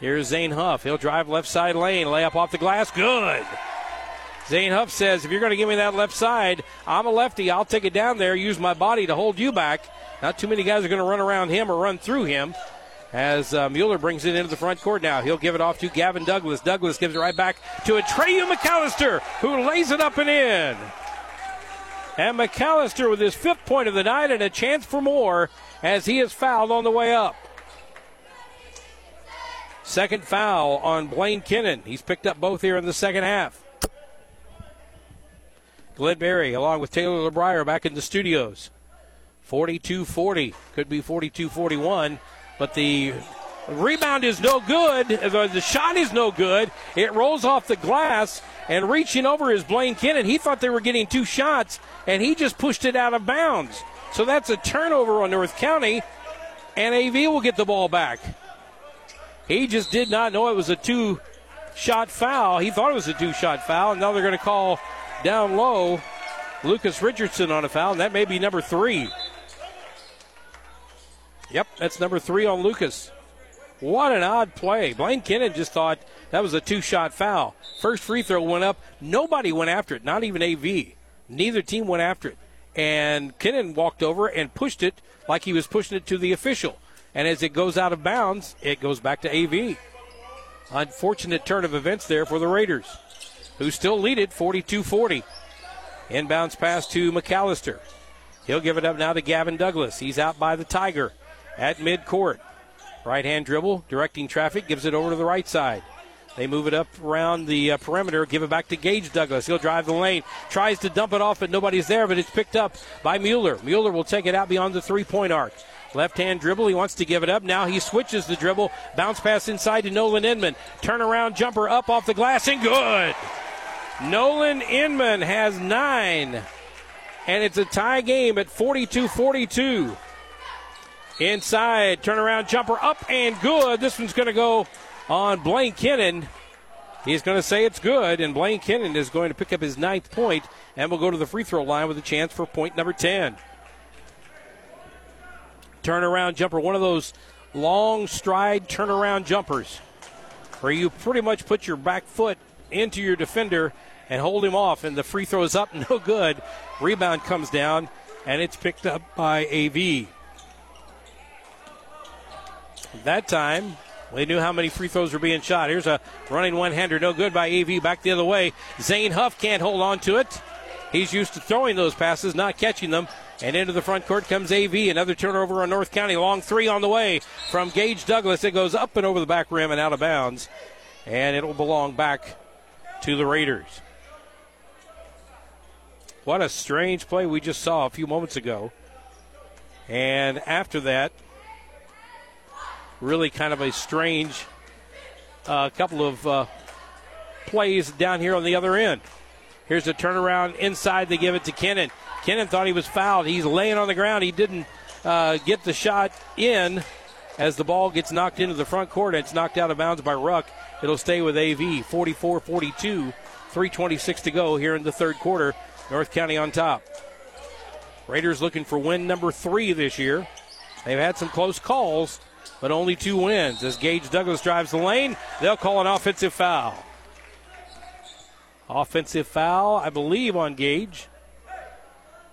Here's Zane Huff. He'll drive left side lane, lay up off the glass. Good. Zane Huff says, if you're going to give me that left side, I'm a lefty. I'll take it down there, use my body to hold you back. Not too many guys are going to run around him or run through him. As uh, Mueller brings it into the front court now, he'll give it off to Gavin Douglas. Douglas gives it right back to Atreyu McAllister, who lays it up and in. And McAllister with his fifth point of the night and a chance for more as he is fouled on the way up. Second foul on Blaine Kinnon. He's picked up both here in the second half. Glenberry, along with Taylor LeBrier, back in the studios. 42 40. Could be 42 41. But the rebound is no good. The shot is no good. It rolls off the glass. And reaching over is Blaine Kinnon. He thought they were getting two shots, and he just pushed it out of bounds. So that's a turnover on North County. And AV will get the ball back. He just did not know it was a two shot foul. He thought it was a two shot foul. And now they're going to call down low Lucas Richardson on a foul. And that may be number three. Yep, that's number three on Lucas. What an odd play. Blaine Kinnon just thought that was a two shot foul. First free throw went up. Nobody went after it, not even AV. Neither team went after it. And Kinnon walked over and pushed it like he was pushing it to the official. And as it goes out of bounds, it goes back to AV. Unfortunate turn of events there for the Raiders, who still lead it 42 40. Inbounds pass to McAllister. He'll give it up now to Gavin Douglas. He's out by the Tiger at midcourt. Right hand dribble, directing traffic, gives it over to the right side. They move it up around the uh, perimeter, give it back to Gage Douglas. He'll drive the lane, tries to dump it off, but nobody's there, but it's picked up by Mueller. Mueller will take it out beyond the three point arc. Left hand dribble. He wants to give it up. Now he switches the dribble. Bounce pass inside to Nolan Inman. Turnaround jumper up off the glass and good. Nolan Inman has nine. And it's a tie game at 42 42. Inside, turnaround jumper up and good. This one's going to go on Blaine Kinnon. He's going to say it's good, and Blaine Kinnon is going to pick up his ninth point and will go to the free throw line with a chance for point number 10. Turnaround jumper, one of those long stride turnaround jumpers where you pretty much put your back foot into your defender and hold him off, and the free throw is up, no good. Rebound comes down, and it's picked up by AV. That time, they knew how many free throws were being shot. Here's a running one hander, no good by AV, back the other way. Zane Huff can't hold on to it. He's used to throwing those passes, not catching them. And into the front court comes AV. Another turnover on North County. Long three on the way from Gage Douglas. It goes up and over the back rim and out of bounds. And it will belong back to the Raiders. What a strange play we just saw a few moments ago. And after that, really kind of a strange a couple of uh, plays down here on the other end. Here's a turnaround inside. They give it to Kennan. Kennan thought he was fouled. He's laying on the ground. He didn't uh, get the shot in as the ball gets knocked into the front court. It's knocked out of bounds by Ruck. It'll stay with AV 44 42. 326 to go here in the third quarter. North County on top. Raiders looking for win number three this year. They've had some close calls, but only two wins. As Gage Douglas drives the lane, they'll call an offensive foul. Offensive foul, I believe, on Gage.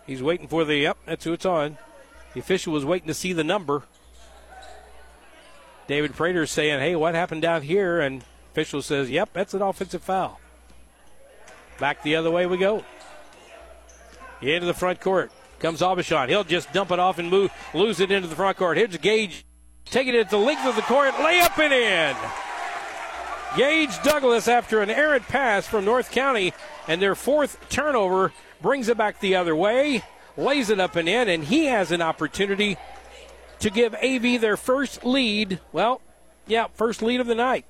He's waiting for the, yep, that's who it's on. The official was waiting to see the number. David Prater saying, hey, what happened down here? And official says, yep, that's an offensive foul. Back the other way we go. Into the front court comes Aubuchon. He'll just dump it off and move, lose it into the front court. Here's Gage taking it the length of the court, layup and in. Gage Douglas, after an errant pass from North County, and their fourth turnover, brings it back the other way, lays it up and in, and he has an opportunity to give AV their first lead. Well, yeah, first lead of the night.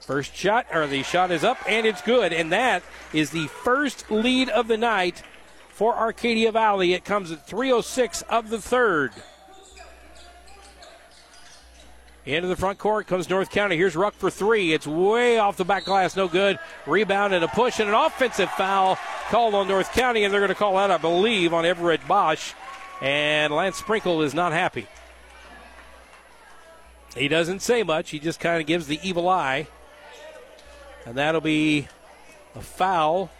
First shot, or the shot is up, and it's good. And that is the first lead of the night for Arcadia Valley. It comes at 3.06 of the third. Into the front court comes North County. Here's Ruck for three. It's way off the back glass, no good. Rebound and a push and an offensive foul called on North County, and they're going to call that, I believe, on Everett Bosch. And Lance Sprinkle is not happy. He doesn't say much, he just kind of gives the evil eye. And that'll be a foul.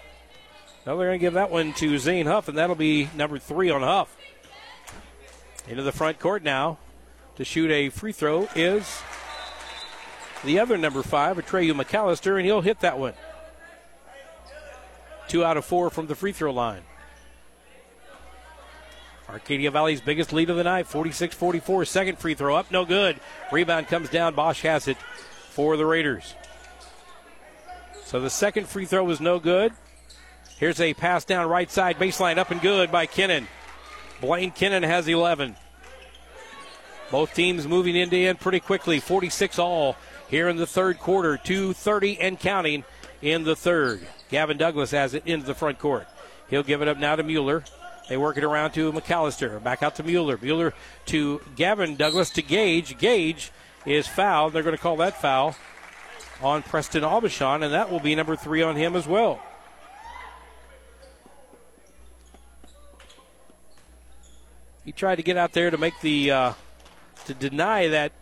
Now they're going to give that one to Zane Huff, and that'll be number three on Huff. Into the front court now to shoot a free throw is the other number five, Atreyu McAllister, and he'll hit that one. Two out of four from the free throw line. Arcadia Valley's biggest lead of the night, 46 44. Second free throw up, no good. Rebound comes down. Bosch has it for the Raiders. So the second free throw was no good. Here's a pass down right side baseline up and good by Kennan. Blaine Kennan has 11. Both teams moving into end pretty quickly. 46 all here in the third quarter. 2.30 and counting in the third. Gavin Douglas has it into the front court. He'll give it up now to Mueller. They work it around to McAllister. Back out to Mueller. Mueller to Gavin Douglas to Gage. Gage is fouled. They're going to call that foul on Preston Aubuchon, and that will be number three on him as well. He tried to get out there to make the uh, to deny that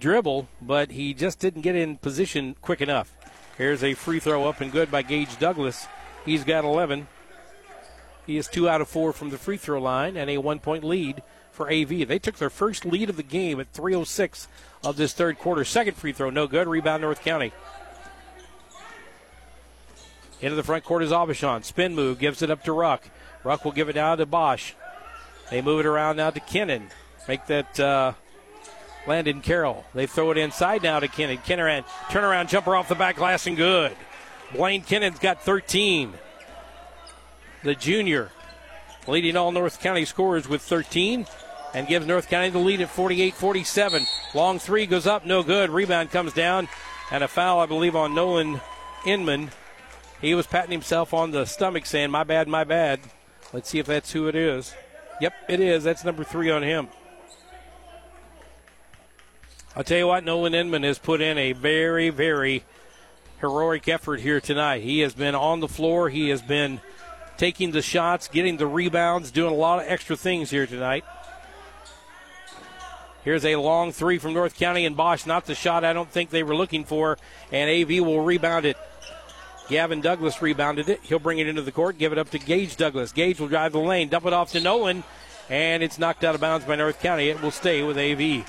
dribble, but he just didn't get in position quick enough. Here's a free throw up and good by Gage Douglas. He's got 11. He is two out of four from the free throw line and a one point lead for AV. They took their first lead of the game at 3.06 of this third quarter. Second free throw, no good. Rebound, North County. Into the front court is Aubuchon. Spin move, gives it up to Ruck. Ruck will give it down to Bosch. They move it around now to Kennan. Make that uh, Landon Carroll. They throw it inside now to Kennan. Kennan turnaround jumper off the back glass and good. Blaine Kennan's got 13. The junior leading all North County scorers with 13 and gives North County the lead at 48 47. Long three goes up, no good. Rebound comes down, and a foul, I believe, on Nolan Inman. He was patting himself on the stomach saying, My bad, my bad. Let's see if that's who it is. Yep, it is. That's number three on him. I'll tell you what, Nolan Inman has put in a very, very heroic effort here tonight. He has been on the floor. He has been taking the shots, getting the rebounds, doing a lot of extra things here tonight. Here's a long three from North County and Bosch. Not the shot I don't think they were looking for, and AV will rebound it. Gavin Douglas rebounded it. He'll bring it into the court, give it up to Gage Douglas. Gage will drive the lane, dump it off to Nolan, and it's knocked out of bounds by North County. It will stay with AV.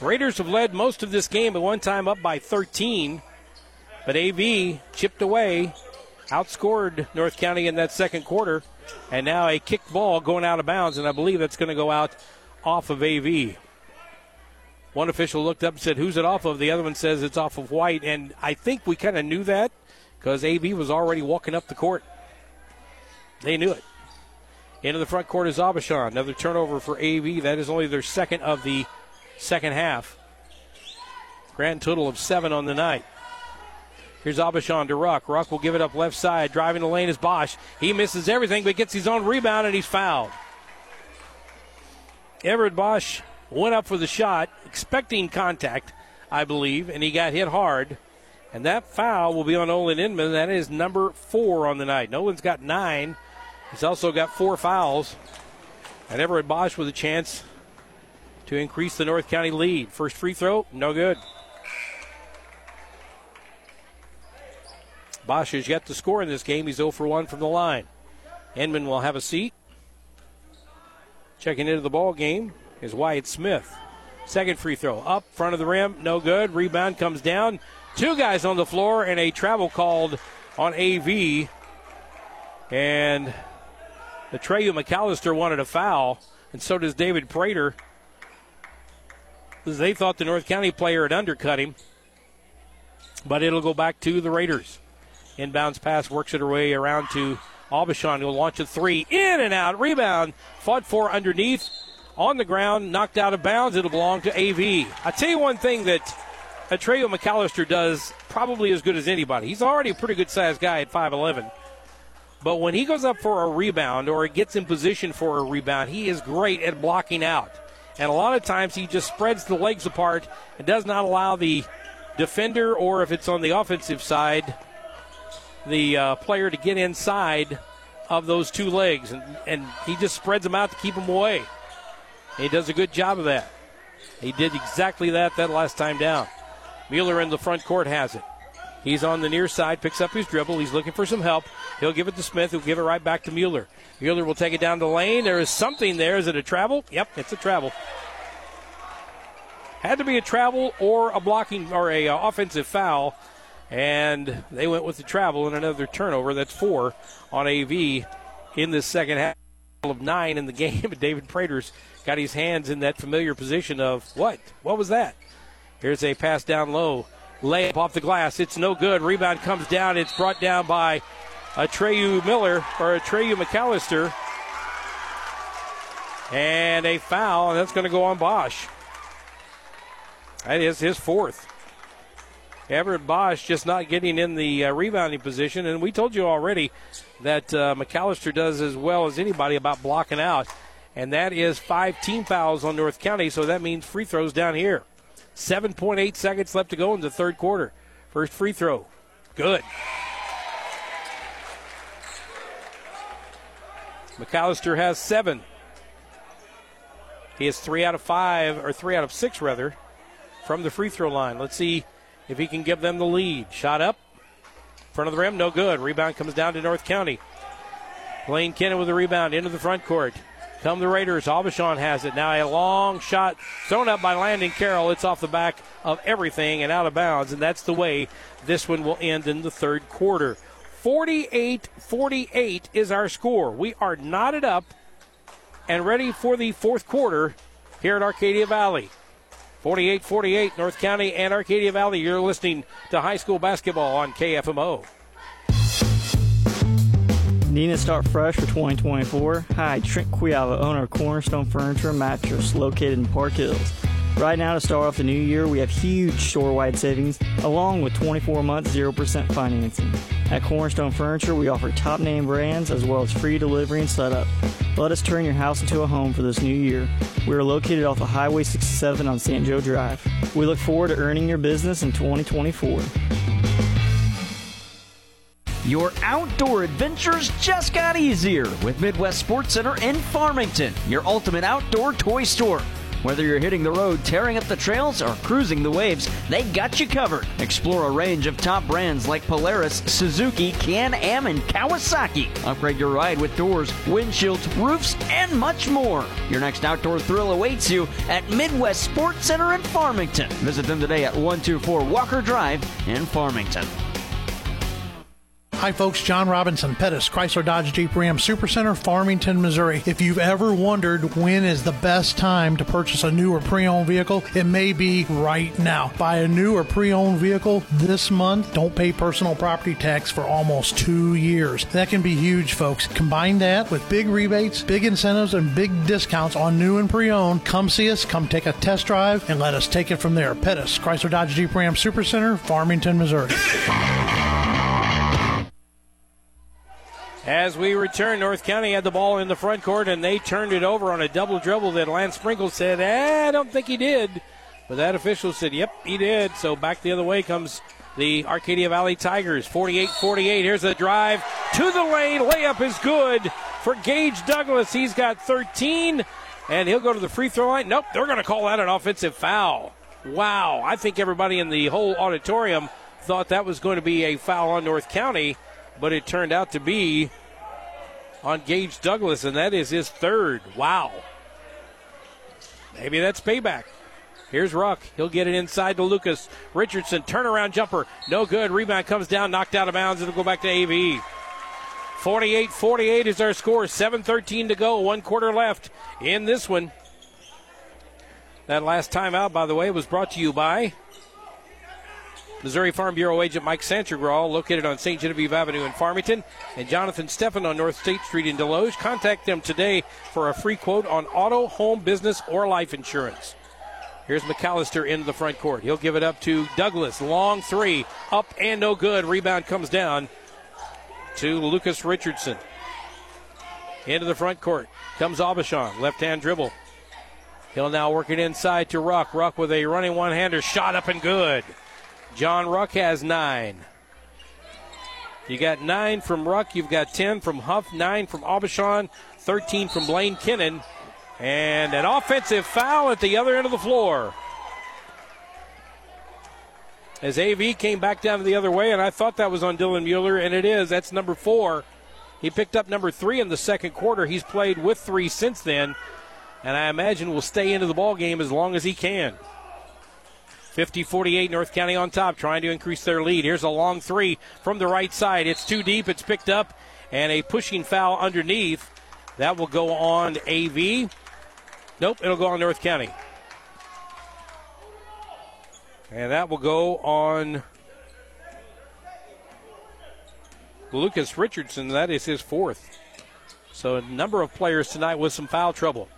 Raiders have led most of this game at one time up by 13, but AV chipped away, outscored North County in that second quarter, and now a kicked ball going out of bounds, and I believe that's going to go out off of AV. One official looked up and said, Who's it off of? The other one says it's off of White, and I think we kind of knew that because AV was already walking up the court. They knew it. Into the front court is Aubuchon. Another turnover for AV. That is only their second of the second half. Grand total of seven on the night. Here's Aubuchon to Ruck. Ruck will give it up left side. Driving the lane is Bosch. He misses everything but gets his own rebound and he's fouled. Everett Bosch went up for the shot, expecting contact, I believe, and he got hit hard. And that foul will be on Nolan Inman. That is number four on the night. Nolan's got nine. He's also got four fouls. And Everett Bosch with a chance to increase the North County lead. First free throw, no good. Bosch has yet to score in this game. He's 0 for 1 from the line. Inman will have a seat. Checking into the ball game is Wyatt Smith. Second free throw up front of the rim, no good. Rebound comes down. Two guys on the floor and a travel called on AV. And Atreyu McAllister wanted a foul, and so does David Prater. They thought the North County player had undercut him, but it'll go back to the Raiders. Inbounds pass works it way around to Aubuchon. He'll launch a three. In and out. Rebound. Fought for underneath. On the ground. Knocked out of bounds. It'll belong to AV. I tell you one thing that Atreyu McAllister does probably as good as anybody. He's already a pretty good sized guy at 5'11. But when he goes up for a rebound or gets in position for a rebound, he is great at blocking out. And a lot of times he just spreads the legs apart and does not allow the defender, or if it's on the offensive side, the uh, player to get inside of those two legs. And, and he just spreads them out to keep them away. And he does a good job of that. He did exactly that that last time down. Mueller in the front court has it. He's on the near side, picks up his dribble. He's looking for some help. He'll give it to Smith, who'll give it right back to Mueller. Mueller will take it down the lane. There is something there. Is it a travel? Yep, it's a travel. Had to be a travel or a blocking or a uh, offensive foul, and they went with the travel and another turnover. That's four on AV in the second half of nine in the game. David Prater's got his hands in that familiar position of what? What was that? Here's a pass down low. Layup off the glass. It's no good. Rebound comes down. It's brought down by Atreyu Miller or Atreyu McAllister. And a foul, and that's going to go on Bosch. That is his fourth. Everett Bosch just not getting in the uh, rebounding position. And we told you already that uh, McAllister does as well as anybody about blocking out. And that is five team fouls on North County, so that means free throws down here. 7.8 seconds left to go in the third quarter. First free throw. Good. McAllister has seven. He has three out of five, or three out of six, rather, from the free throw line. Let's see if he can give them the lead. Shot up. Front of the rim, no good. Rebound comes down to North County. Blaine Kennan with the rebound into the front court. Come the Raiders. Aubuchon has it. Now a long shot thrown up by Landon Carroll. It's off the back of everything and out of bounds, and that's the way this one will end in the third quarter. 48 48 is our score. We are knotted up and ready for the fourth quarter here at Arcadia Valley. 48 48, North County and Arcadia Valley. You're listening to high school basketball on KFMO. Need to start fresh for 2024? Hi, Trent Quiala, owner of Cornerstone Furniture Mattress, located in Park Hills. Right now, to start off the new year, we have huge store-wide savings, along with 24 months 0% financing. At Cornerstone Furniture, we offer top-name brands as well as free delivery and setup. Let us turn your house into a home for this new year. We are located off of Highway 67 on St. Joe Drive. We look forward to earning your business in 2024. Your outdoor adventures just got easier with Midwest Sports Center in Farmington, your ultimate outdoor toy store. Whether you're hitting the road, tearing up the trails, or cruising the waves, they got you covered. Explore a range of top brands like Polaris, Suzuki, Can-Am, and Kawasaki. Upgrade your ride with doors, windshields, roofs, and much more. Your next outdoor thrill awaits you at Midwest Sports Center in Farmington. Visit them today at 124 Walker Drive in Farmington. Hi, folks. John Robinson, Pettis, Chrysler Dodge Jeep Ram Supercenter, Farmington, Missouri. If you've ever wondered when is the best time to purchase a new or pre-owned vehicle, it may be right now. Buy a new or pre-owned vehicle this month. Don't pay personal property tax for almost two years. That can be huge, folks. Combine that with big rebates, big incentives, and big discounts on new and pre-owned. Come see us. Come take a test drive, and let us take it from there. Pettis, Chrysler Dodge Jeep Ram Supercenter, Farmington, Missouri. As we return, North County had the ball in the front court and they turned it over on a double dribble that Lance Sprinkle said, eh, I don't think he did. But that official said, yep, he did. So back the other way comes the Arcadia Valley Tigers. 48 48. Here's a drive to the lane. Layup is good for Gage Douglas. He's got 13, and he'll go to the free throw line. Nope, they're going to call that an offensive foul. Wow. I think everybody in the whole auditorium thought that was going to be a foul on North County, but it turned out to be on Gage Douglas, and that is his third. Wow. Maybe that's payback. Here's Ruck. He'll get it inside to Lucas. Richardson, turnaround jumper. No good. Rebound comes down, knocked out of bounds. It'll go back to AV. 48 48 is our score. 7 13 to go. One quarter left in this one. That last timeout, by the way, was brought to you by Missouri Farm Bureau agent Mike Sanchergraw, located on St. Genevieve Avenue in Farmington, and Jonathan Steffen on North State Street in Desloge. Contact them today for a free quote on auto, home, business, or life insurance. Here's McAllister into the front court. He'll give it up to Douglas. Long three. Up and no good. Rebound comes down to Lucas Richardson. Into the front court comes Aubuchon. Left hand dribble. He'll now work it inside to Ruck. Ruck with a running one hander. Shot up and good. John Ruck has nine. You got nine from Ruck. You've got 10 from Huff, nine from Aubuchon, 13 from Blaine Kennan, and an offensive foul at the other end of the floor. As AV came back down the other way, and I thought that was on Dylan Mueller, and it is. That's number four. He picked up number three in the second quarter. He's played with three since then, and I imagine will stay into the ball game as long as he can. 50 48, North County on top, trying to increase their lead. Here's a long three from the right side. It's too deep, it's picked up, and a pushing foul underneath. That will go on AV. Nope, it'll go on North County. And that will go on Lucas Richardson. That is his fourth. So a number of players tonight with some foul trouble.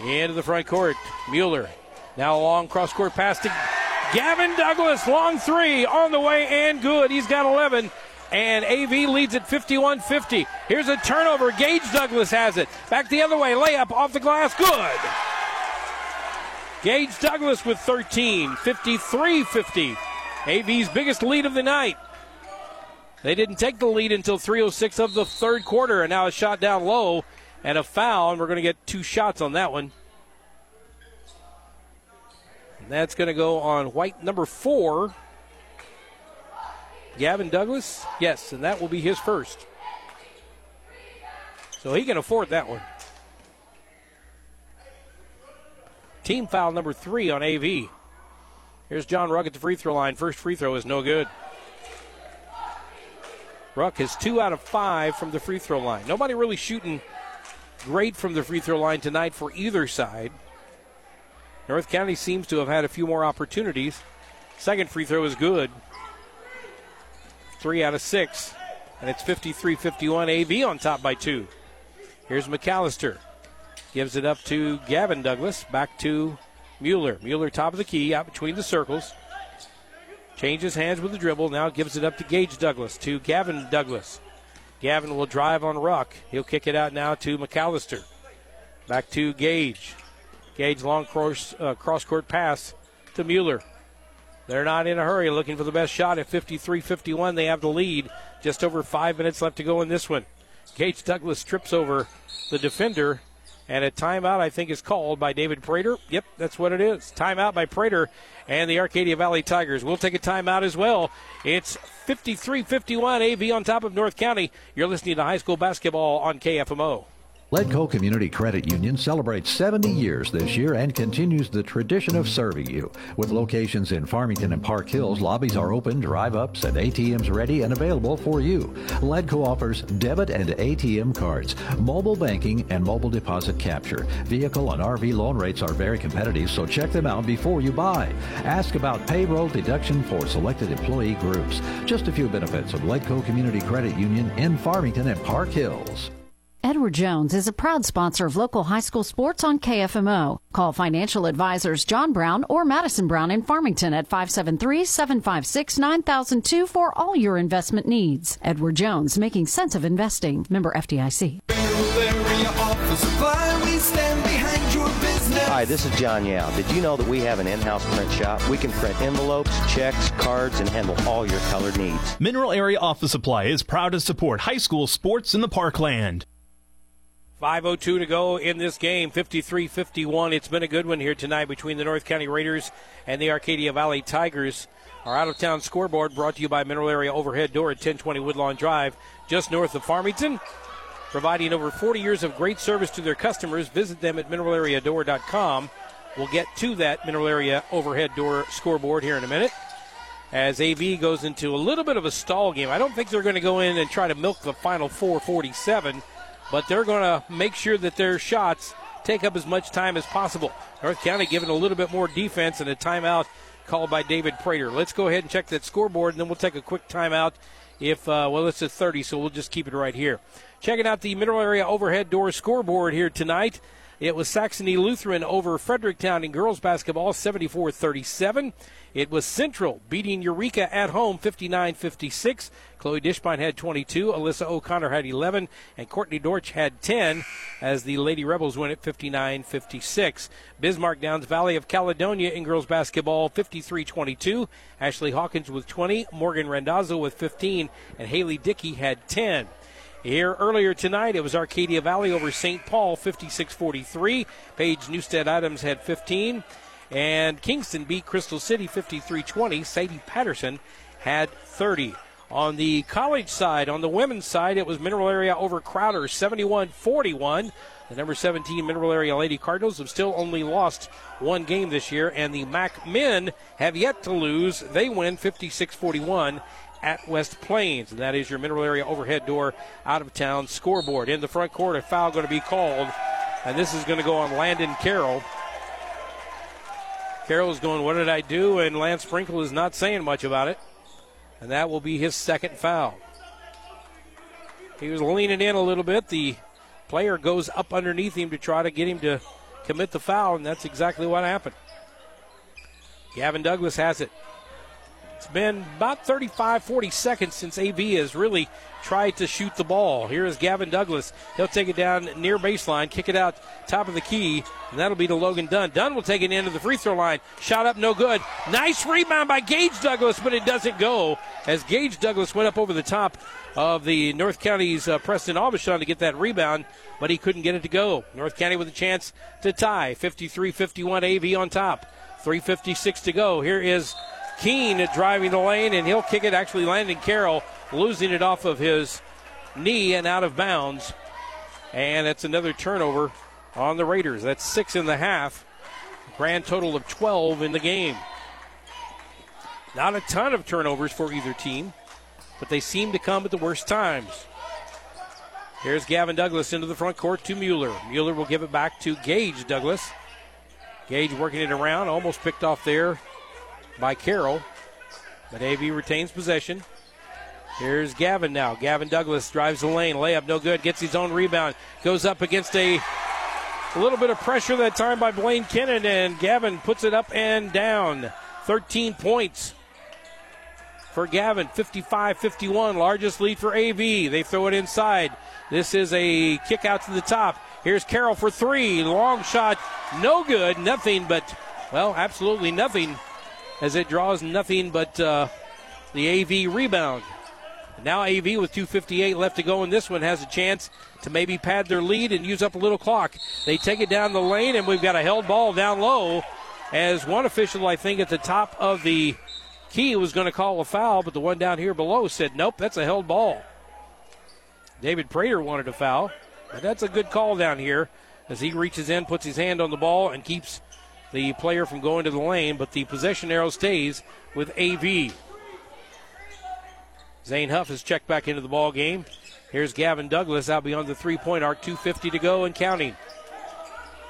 Into the front court. Mueller. Now a long cross court pass to Gavin Douglas. Long three on the way and good. He's got 11. And AV leads at 51 50. Here's a turnover. Gage Douglas has it. Back the other way. Layup off the glass. Good. Gage Douglas with 13. 53 50. AV's biggest lead of the night. They didn't take the lead until 306 of the third quarter, and now a shot down low and a foul, and we're going to get two shots on that one. And that's going to go on white number four. Gavin Douglas, yes, and that will be his first. So he can afford that one. Team foul number three on AV. Here's John Ruck at the free throw line. First free throw is no good. Ruck has two out of five from the free throw line. Nobody really shooting great from the free throw line tonight for either side. North County seems to have had a few more opportunities. Second free throw is good. Three out of six. And it's 53 51. AV on top by two. Here's McAllister. Gives it up to Gavin Douglas. Back to Mueller. Mueller top of the key, out between the circles. Changes hands with the dribble. Now gives it up to Gage Douglas. To Gavin Douglas. Gavin will drive on Ruck. He'll kick it out now to McAllister. Back to Gage. Gage long cross, uh, cross court pass to Mueller. They're not in a hurry, looking for the best shot at 53 51. They have the lead. Just over five minutes left to go in this one. Gage Douglas trips over the defender, and a timeout, I think, is called by David Prater. Yep, that's what it is. Timeout by Prater and the Arcadia Valley Tigers. We'll take a timeout as well. It's 53 51 AV on top of North County. You're listening to high school basketball on KFMO. Ledco Community Credit Union celebrates 70 years this year and continues the tradition of serving you. With locations in Farmington and Park Hills, lobbies are open, drive ups, and ATMs ready and available for you. Ledco offers debit and ATM cards, mobile banking, and mobile deposit capture. Vehicle and RV loan rates are very competitive, so check them out before you buy. Ask about payroll deduction for selected employee groups. Just a few benefits of Ledco Community Credit Union in Farmington and Park Hills. Edward Jones is a proud sponsor of local high school sports on KFMO. Call financial advisors John Brown or Madison Brown in Farmington at 573 756 9002 for all your investment needs. Edward Jones, making sense of investing. Member FDIC. Hi, this is John Yao. Did you know that we have an in-house print shop? We can print envelopes, checks, cards, and handle all your colored needs. Mineral Area Office Supply is proud to support high school sports in the parkland. 5.02 to go in this game, 53 51. It's been a good one here tonight between the North County Raiders and the Arcadia Valley Tigers. Our out of town scoreboard brought to you by Mineral Area Overhead Door at 1020 Woodlawn Drive, just north of Farmington. Providing over 40 years of great service to their customers. Visit them at mineralareadoor.com. We'll get to that Mineral Area Overhead Door scoreboard here in a minute. As AV goes into a little bit of a stall game. I don't think they're going to go in and try to milk the final 447 but they're going to make sure that their shots take up as much time as possible. North County giving a little bit more defense and a timeout called by David Prater. Let's go ahead and check that scoreboard, and then we'll take a quick timeout. If uh, well, it's at 30, so we'll just keep it right here. Checking out the Mineral Area Overhead Door scoreboard here tonight. It was Saxony Lutheran over Fredericktown in girls basketball, 74 37. It was Central beating Eureka at home 59 56. Chloe Dishpine had 22, Alyssa O'Connor had 11, and Courtney Dorch had 10 as the Lady Rebels win at 59 56. Bismarck Downs Valley of Caledonia in girls basketball 53 22. Ashley Hawkins with 20, Morgan Randazzo with 15, and Haley Dickey had 10. Here earlier tonight, it was Arcadia Valley over St. Paul 56 43. Paige Newstead Adams had 15. And Kingston beat Crystal City 53 20. Sadie Patterson had 30. On the college side, on the women's side, it was Mineral Area over Crowder 71 41. The number 17 Mineral Area Lady Cardinals have still only lost one game this year, and the MAC men have yet to lose. They win 56 41 at West Plains. And that is your Mineral Area overhead door out of town scoreboard. In the front court, a foul going to be called, and this is going to go on Landon Carroll. Carroll is going, What did I do? And Lance Sprinkle is not saying much about it. And that will be his second foul. He was leaning in a little bit. The player goes up underneath him to try to get him to commit the foul, and that's exactly what happened. Gavin Douglas has it. It's been about 35, 40 seconds since AV has really tried to shoot the ball. Here is Gavin Douglas. He'll take it down near baseline, kick it out top of the key, and that'll be to Logan Dunn. Dunn will take it into the free throw line. Shot up, no good. Nice rebound by Gage Douglas, but it doesn't go as Gage Douglas went up over the top of the North County's uh, Preston Aubuchon to get that rebound, but he couldn't get it to go. North County with a chance to tie 53 51 AV on top. 3.56 to go. Here is Keene driving the lane, and he'll kick it. Actually, Landon Carroll losing it off of his knee and out of bounds. And that's another turnover on the Raiders. That's six in the half. Grand total of 12 in the game. Not a ton of turnovers for either team, but they seem to come at the worst times. Here's Gavin Douglas into the front court to Mueller. Mueller will give it back to Gage Douglas. Gage working it around, almost picked off there by Carroll. But AV retains possession. Here's Gavin now. Gavin Douglas drives the lane. Layup no good. Gets his own rebound. Goes up against a, a little bit of pressure that time by Blaine Kennan, and Gavin puts it up and down. 13 points for Gavin. 55 51. Largest lead for AV. They throw it inside. This is a kick out to the top. Here's Carroll for three. Long shot. No good. Nothing but, well, absolutely nothing as it draws nothing but uh, the AV rebound. Now AV with 2:58 left to go in this one has a chance to maybe pad their lead and use up a little clock. They take it down the lane and we've got a held ball down low. As one official, I think, at the top of the key was going to call a foul, but the one down here below said, "Nope, that's a held ball." David Prater wanted a foul. But that's a good call down here as he reaches in, puts his hand on the ball, and keeps the player from going to the lane. But the possession arrow stays with AV. Zane Huff is checked back into the ball game. Here's Gavin Douglas out beyond the three point arc, 2.50 to go and counting.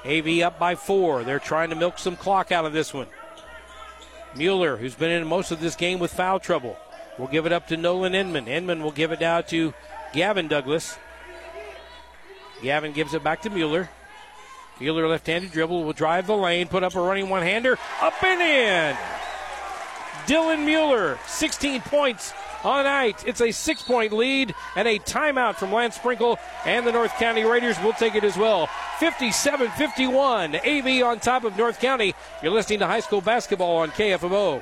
AV up by four. They're trying to milk some clock out of this one. Mueller, who's been in most of this game with foul trouble, will give it up to Nolan Inman. Inman will give it down to Gavin Douglas. Gavin gives it back to Mueller. Mueller left handed dribble will drive the lane, put up a running one hander, up and in. Dylan Mueller, 16 points on night. It's a six point lead and a timeout from Lance Sprinkle, and the North County Raiders will take it as well. 57 51. AV on top of North County. You're listening to high school basketball on KFMO.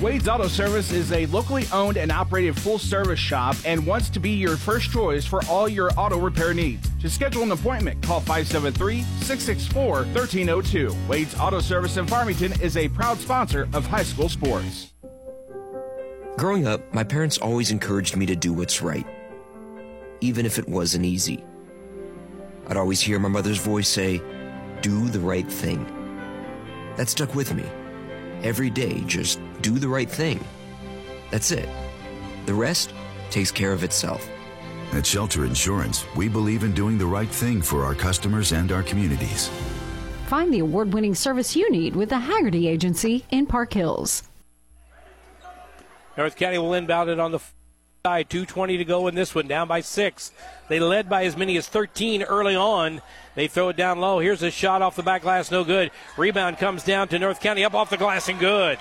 Wade's Auto Service is a locally owned and operated full service shop and wants to be your first choice for all your auto repair needs. To schedule an appointment, call 573 664 1302. Wade's Auto Service in Farmington is a proud sponsor of high school sports. Growing up, my parents always encouraged me to do what's right, even if it wasn't easy. I'd always hear my mother's voice say, Do the right thing. That stuck with me. Every day, just do the right thing. That's it. The rest takes care of itself. At Shelter Insurance, we believe in doing the right thing for our customers and our communities. Find the award winning service you need with the Haggerty Agency in Park Hills. North County will inbound it on the side. 2.20 to go in this one, down by six. They led by as many as 13 early on. They throw it down low. Here's a shot off the back glass, no good. Rebound comes down to North County, up off the glass and good.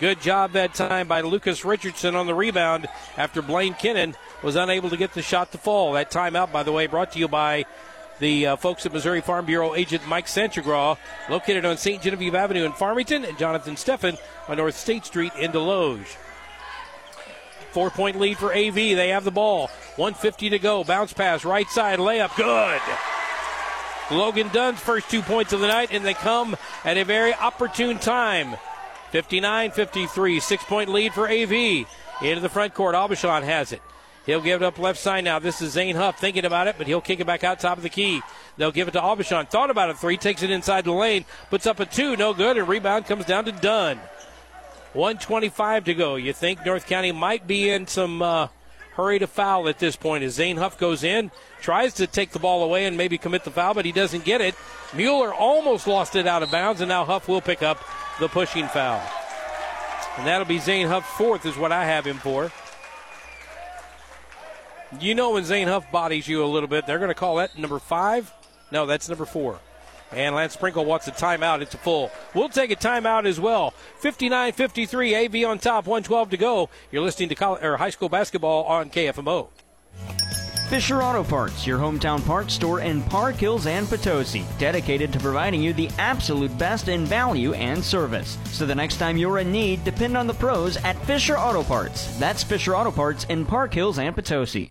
Good job that time by Lucas Richardson on the rebound after Blaine Kennan was unable to get the shot to fall. That timeout, by the way, brought to you by the uh, folks at Missouri Farm Bureau agent Mike Sanchagraw, located on St. Genevieve Avenue in Farmington, and Jonathan Steffen on North State Street in Desloge. Four point lead for AV. They have the ball. 150 to go. Bounce pass, right side, layup, good. Logan Dunn's first two points of the night, and they come at a very opportune time. 59 53, six point lead for AV. Into the front court, Aubuchon has it. He'll give it up left side now. This is Zane Huff thinking about it, but he'll kick it back out top of the key. They'll give it to Aubuchon. Thought about a three, takes it inside the lane, puts up a two, no good, and rebound comes down to Dunn. 125 to go. You think North County might be in some uh, hurry to foul at this point as Zane Huff goes in, tries to take the ball away and maybe commit the foul, but he doesn't get it. Mueller almost lost it out of bounds, and now Huff will pick up the pushing foul. And that'll be Zane Huff fourth, is what I have him for. You know when Zane Huff bodies you a little bit, they're going to call that number five. No, that's number four. And Lance Sprinkle wants a timeout. It's a full. We'll take a timeout as well. 59 53, AV on top, 112 to go. You're listening to college, or high school basketball on KFMO. Fisher Auto Parts, your hometown parts store in Park Hills and Potosi, dedicated to providing you the absolute best in value and service. So the next time you're in need, depend on the pros at Fisher Auto Parts. That's Fisher Auto Parts in Park Hills and Potosi.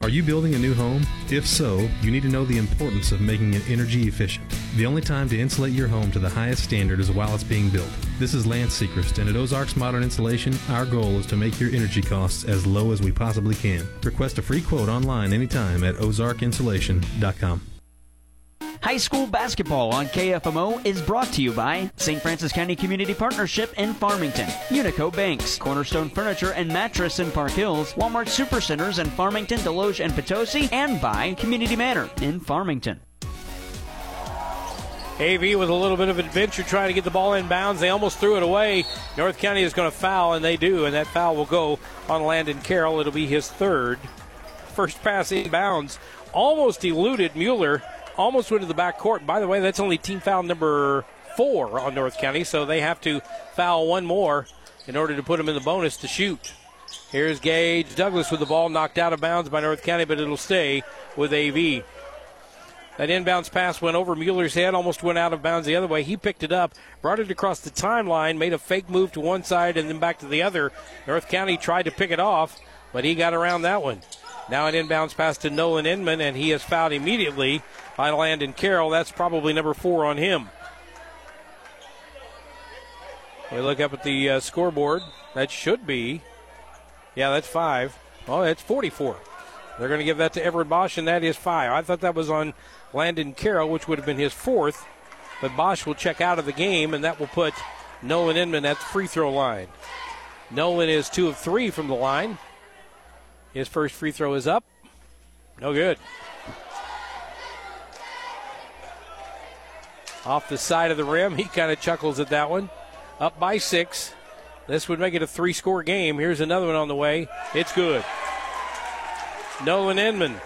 Are you building a new home? If so, you need to know the importance of making it energy efficient. The only time to insulate your home to the highest standard is while it's being built. This is Lance Sechrist, and at Ozarks Modern Insulation, our goal is to make your energy costs as low as we possibly can. Request a free quote online anytime at ozarkinsulation.com. High school basketball on KFMO is brought to you by St. Francois County Community Partnership in Farmington, Unico Banks, Cornerstone Furniture and Mattress in Park Hills, Walmart Supercenters in Farmington, Desloge, and Potosi, and by Community Manor in Farmington. AV with a little bit of adventure trying to get the ball in bounds. They almost threw it away. North County is going to foul, and they do, and that foul will go on Landon Carroll. It'll be his third. First pass in bounds. Almost eluded Mueller. Almost went to the back court. By the way, that's only team foul number four on North County, so they have to foul one more in order to put them in the bonus to shoot. Here's Gage Douglas with the ball knocked out of bounds by North County, but it'll stay with AV. That inbounds pass went over Mueller's head, almost went out of bounds the other way. He picked it up, brought it across the timeline, made a fake move to one side and then back to the other. North County tried to pick it off, but he got around that one. Now an inbounds pass to Nolan Inman, and he is fouled immediately by Landon Carroll. That's probably number four on him. We look up at the uh, scoreboard. That should be, yeah, that's five. Oh, that's 44. They're going to give that to Everett Bosch, and that is five. I thought that was on Landon Carroll, which would have been his fourth. But Bosch will check out of the game, and that will put Nolan Inman at the free throw line. Nolan is two of three from the line. His first free throw is up. No good. Off the side of the rim. He kind of chuckles at that one. Up by six. This would make it a three score game. Here's another one on the way. It's good. Nolan Inman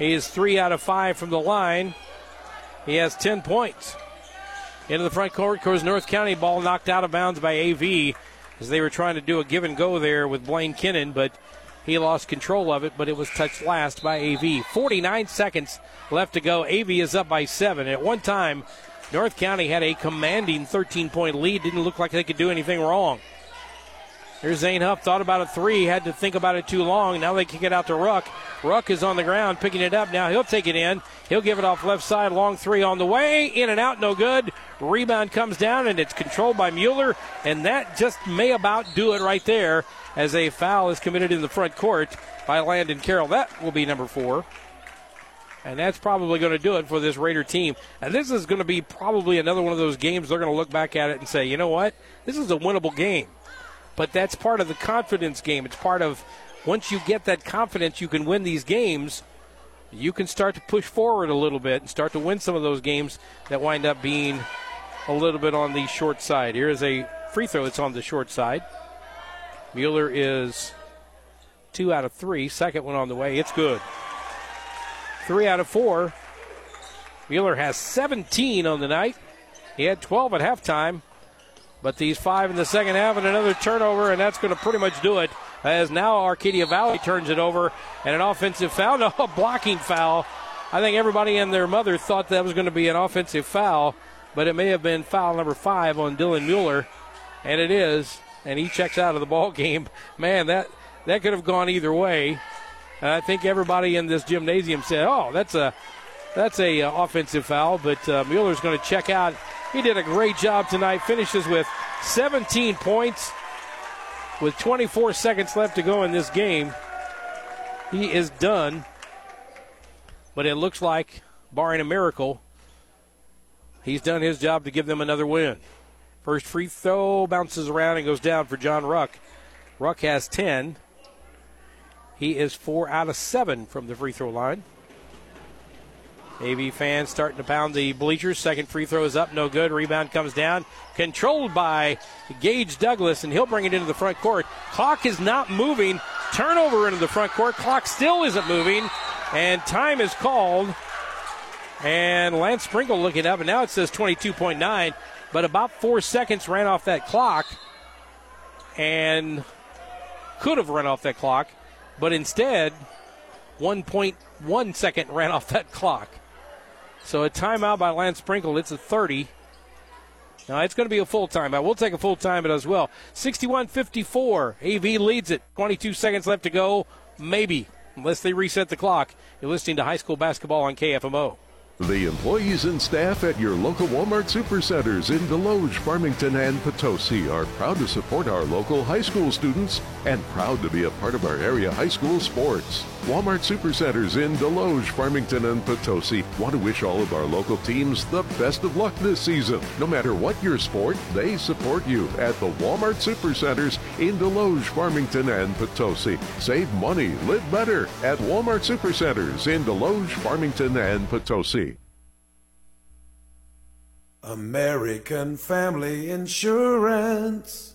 he is three out of five from the line. He has 10 points. Into the front court goes North County ball knocked out of bounds by AV as they were trying to do a give and go there with Blaine Kennan, but he lost control of it, but it was touched last by AV. 49 seconds left to go. AV is up by seven. At one time, North County had a commanding 13 point lead. Didn't look like they could do anything wrong. Here's Zane Huff. Thought about a three, had to think about it too long. Now they kick it out to Ruck. Ruck is on the ground, picking it up. Now he'll take it in. He'll give it off left side. Long three on the way. In and out, no good. Rebound comes down, and it's controlled by Mueller. And that just may about do it right there as a foul is committed in the front court by Landon Carroll. That will be number four. And that's probably going to do it for this Raider team. And this is going to be probably another one of those games they're going to look back at it and say, you know what? This is a winnable game. But that's part of the confidence game. It's part of once you get that confidence, you can win these games. You can start to push forward a little bit and start to win some of those games that wind up being a little bit on the short side. Here is a free throw that's on the short side. Mueller is two out of three. Second one on the way. It's good. Three out of four. Mueller has 17 on the night. He had 12 at halftime. But these five in the second half and another turnover, and that's going to pretty much do it. As now Arcadia Valley turns it over, and an offensive foul, no, a blocking foul. I think everybody and their mother thought that was going to be an offensive foul, but it may have been foul number five on Dylan Mueller, and it is, and he checks out of the ball game. Man, that that could have gone either way. And I think everybody in this gymnasium said, "Oh, that's a that's a uh, offensive foul," but uh, Mueller's going to check out he did a great job tonight. Finishes with 17 points with 24 seconds left to go in this game. He is done. But it looks like, barring a miracle, he's done his job to give them another win. First free throw bounces around and goes down for John Ruck. Ruck has 10. He is four out of seven from the free throw line. AV fans starting to pound the bleachers. Second free throw is up, no good. Rebound comes down. Controlled by Gage Douglas, and he'll bring it into the front court. Clock is not moving. Turnover into the front court. Clock still isn't moving. And time is called. And Lance Sprinkle looking up, and now it says 22.9, but about four seconds ran off that clock. And could have run off that clock, but instead, 1.1 second ran off that clock. So a timeout by Lance Sprinkle. It's a 30. Now it's going to be a full timeout. We'll take a full timeout as well. 61-54. AV leads it. 22 seconds left to go. Maybe, unless they reset the clock. You're listening to high school basketball on KFMO. The employees and staff at your local Walmart Supercenters in Desloge, Farmington, and Potosi are proud to support our local high school students and proud to be a part of our area high school sports. Walmart Supercenters in Desloge, Farmington, and Potosi want to wish all of our local teams the best of luck this season. No matter what your sport, they support you at the Walmart Supercenters in Desloge, Farmington, and Potosi. Save money, live better at Walmart Supercenters in Desloge, Farmington, and Potosi. American Family Insurance.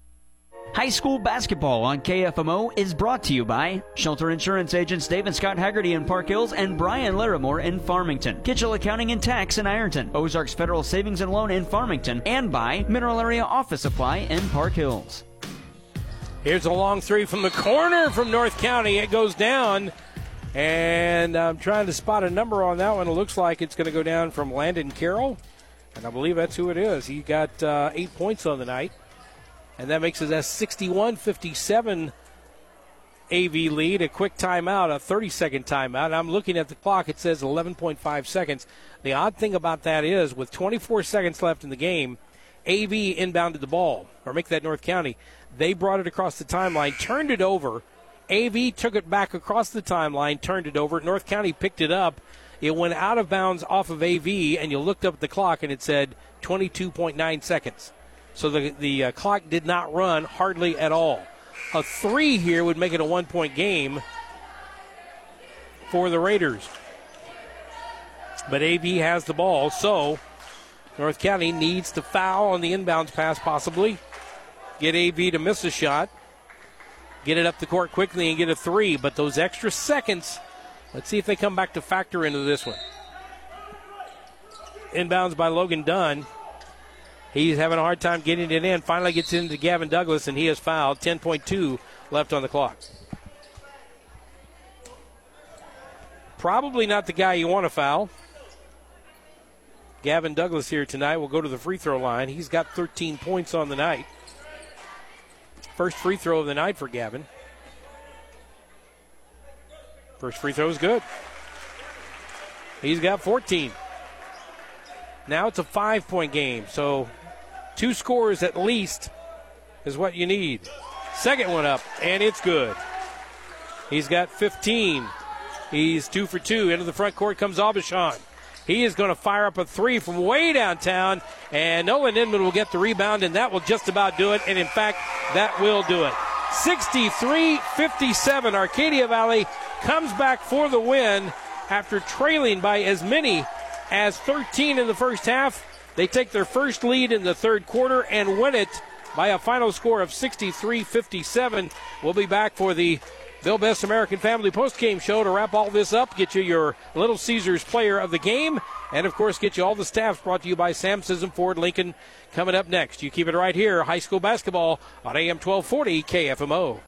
High school basketball on KFMO is brought to you by Shelter Insurance agents David Scott Haggerty in Park Hills and Brian Larimore in Farmington, Kitchell Accounting and Tax in Ironton, Ozarks Federal Savings and Loan in Farmington, and by Mineral Area Office Supply in Park Hills. Here's a long three from the corner from North County. It goes down. And I'm trying to spot a number on that one. It looks like it's going to go down from Landon Carroll. And I believe that's who it is. He got uh, eight points on the night and that makes it a 61 57 AV lead. A quick timeout, a 30 second timeout. I'm looking at the clock, it says 11.5 seconds. The odd thing about that is, with 24 seconds left in the game, AV inbounded the ball, or make that North County. They brought it across the timeline, turned it over. AV took it back across the timeline, turned it over. North County picked it up. It went out of bounds off of AV, and you looked up at the clock and it said 22.9 seconds. So the, the uh, clock did not run hardly at all. A three here would make it a one point game for the Raiders. But AV has the ball, so North County needs to foul on the inbounds pass, possibly. Get AV to miss a shot. Get it up the court quickly and get a three. But those extra seconds, let's see if they come back to factor into this one. Inbounds by Logan Dunn. He's having a hard time getting it in. Finally gets into Gavin Douglas, and he is fouled. 10.2 left on the clock. Probably not the guy you want to foul. Gavin Douglas here tonight will go to the free throw line. He's got 13 points on the night. First free throw of the night for Gavin. First free throw is good. He's got 14. Now it's a five point game, so Two scores at least is what you need. Second one up, and it's good. He's got 15. He's two for two. Into the front court comes Aubuchon. He is going to fire up a three from way downtown, and Nolan Inman will get the rebound, and that will just about do it. And in fact, that will do it. 63 57. Arcadia Valley comes back for the win after trailing by as many as 13 in the first half. They take their first lead in the third quarter and win it by a final score of 63 57. We'll be back for the Bill Best American Family Postgame Show to wrap all this up, get you your Little Caesars player of the game, and of course, get you all the staffs brought to you by Sam Scism Ford Lincoln coming up next. You keep it right here, high school basketball on AM 1240 KFMO.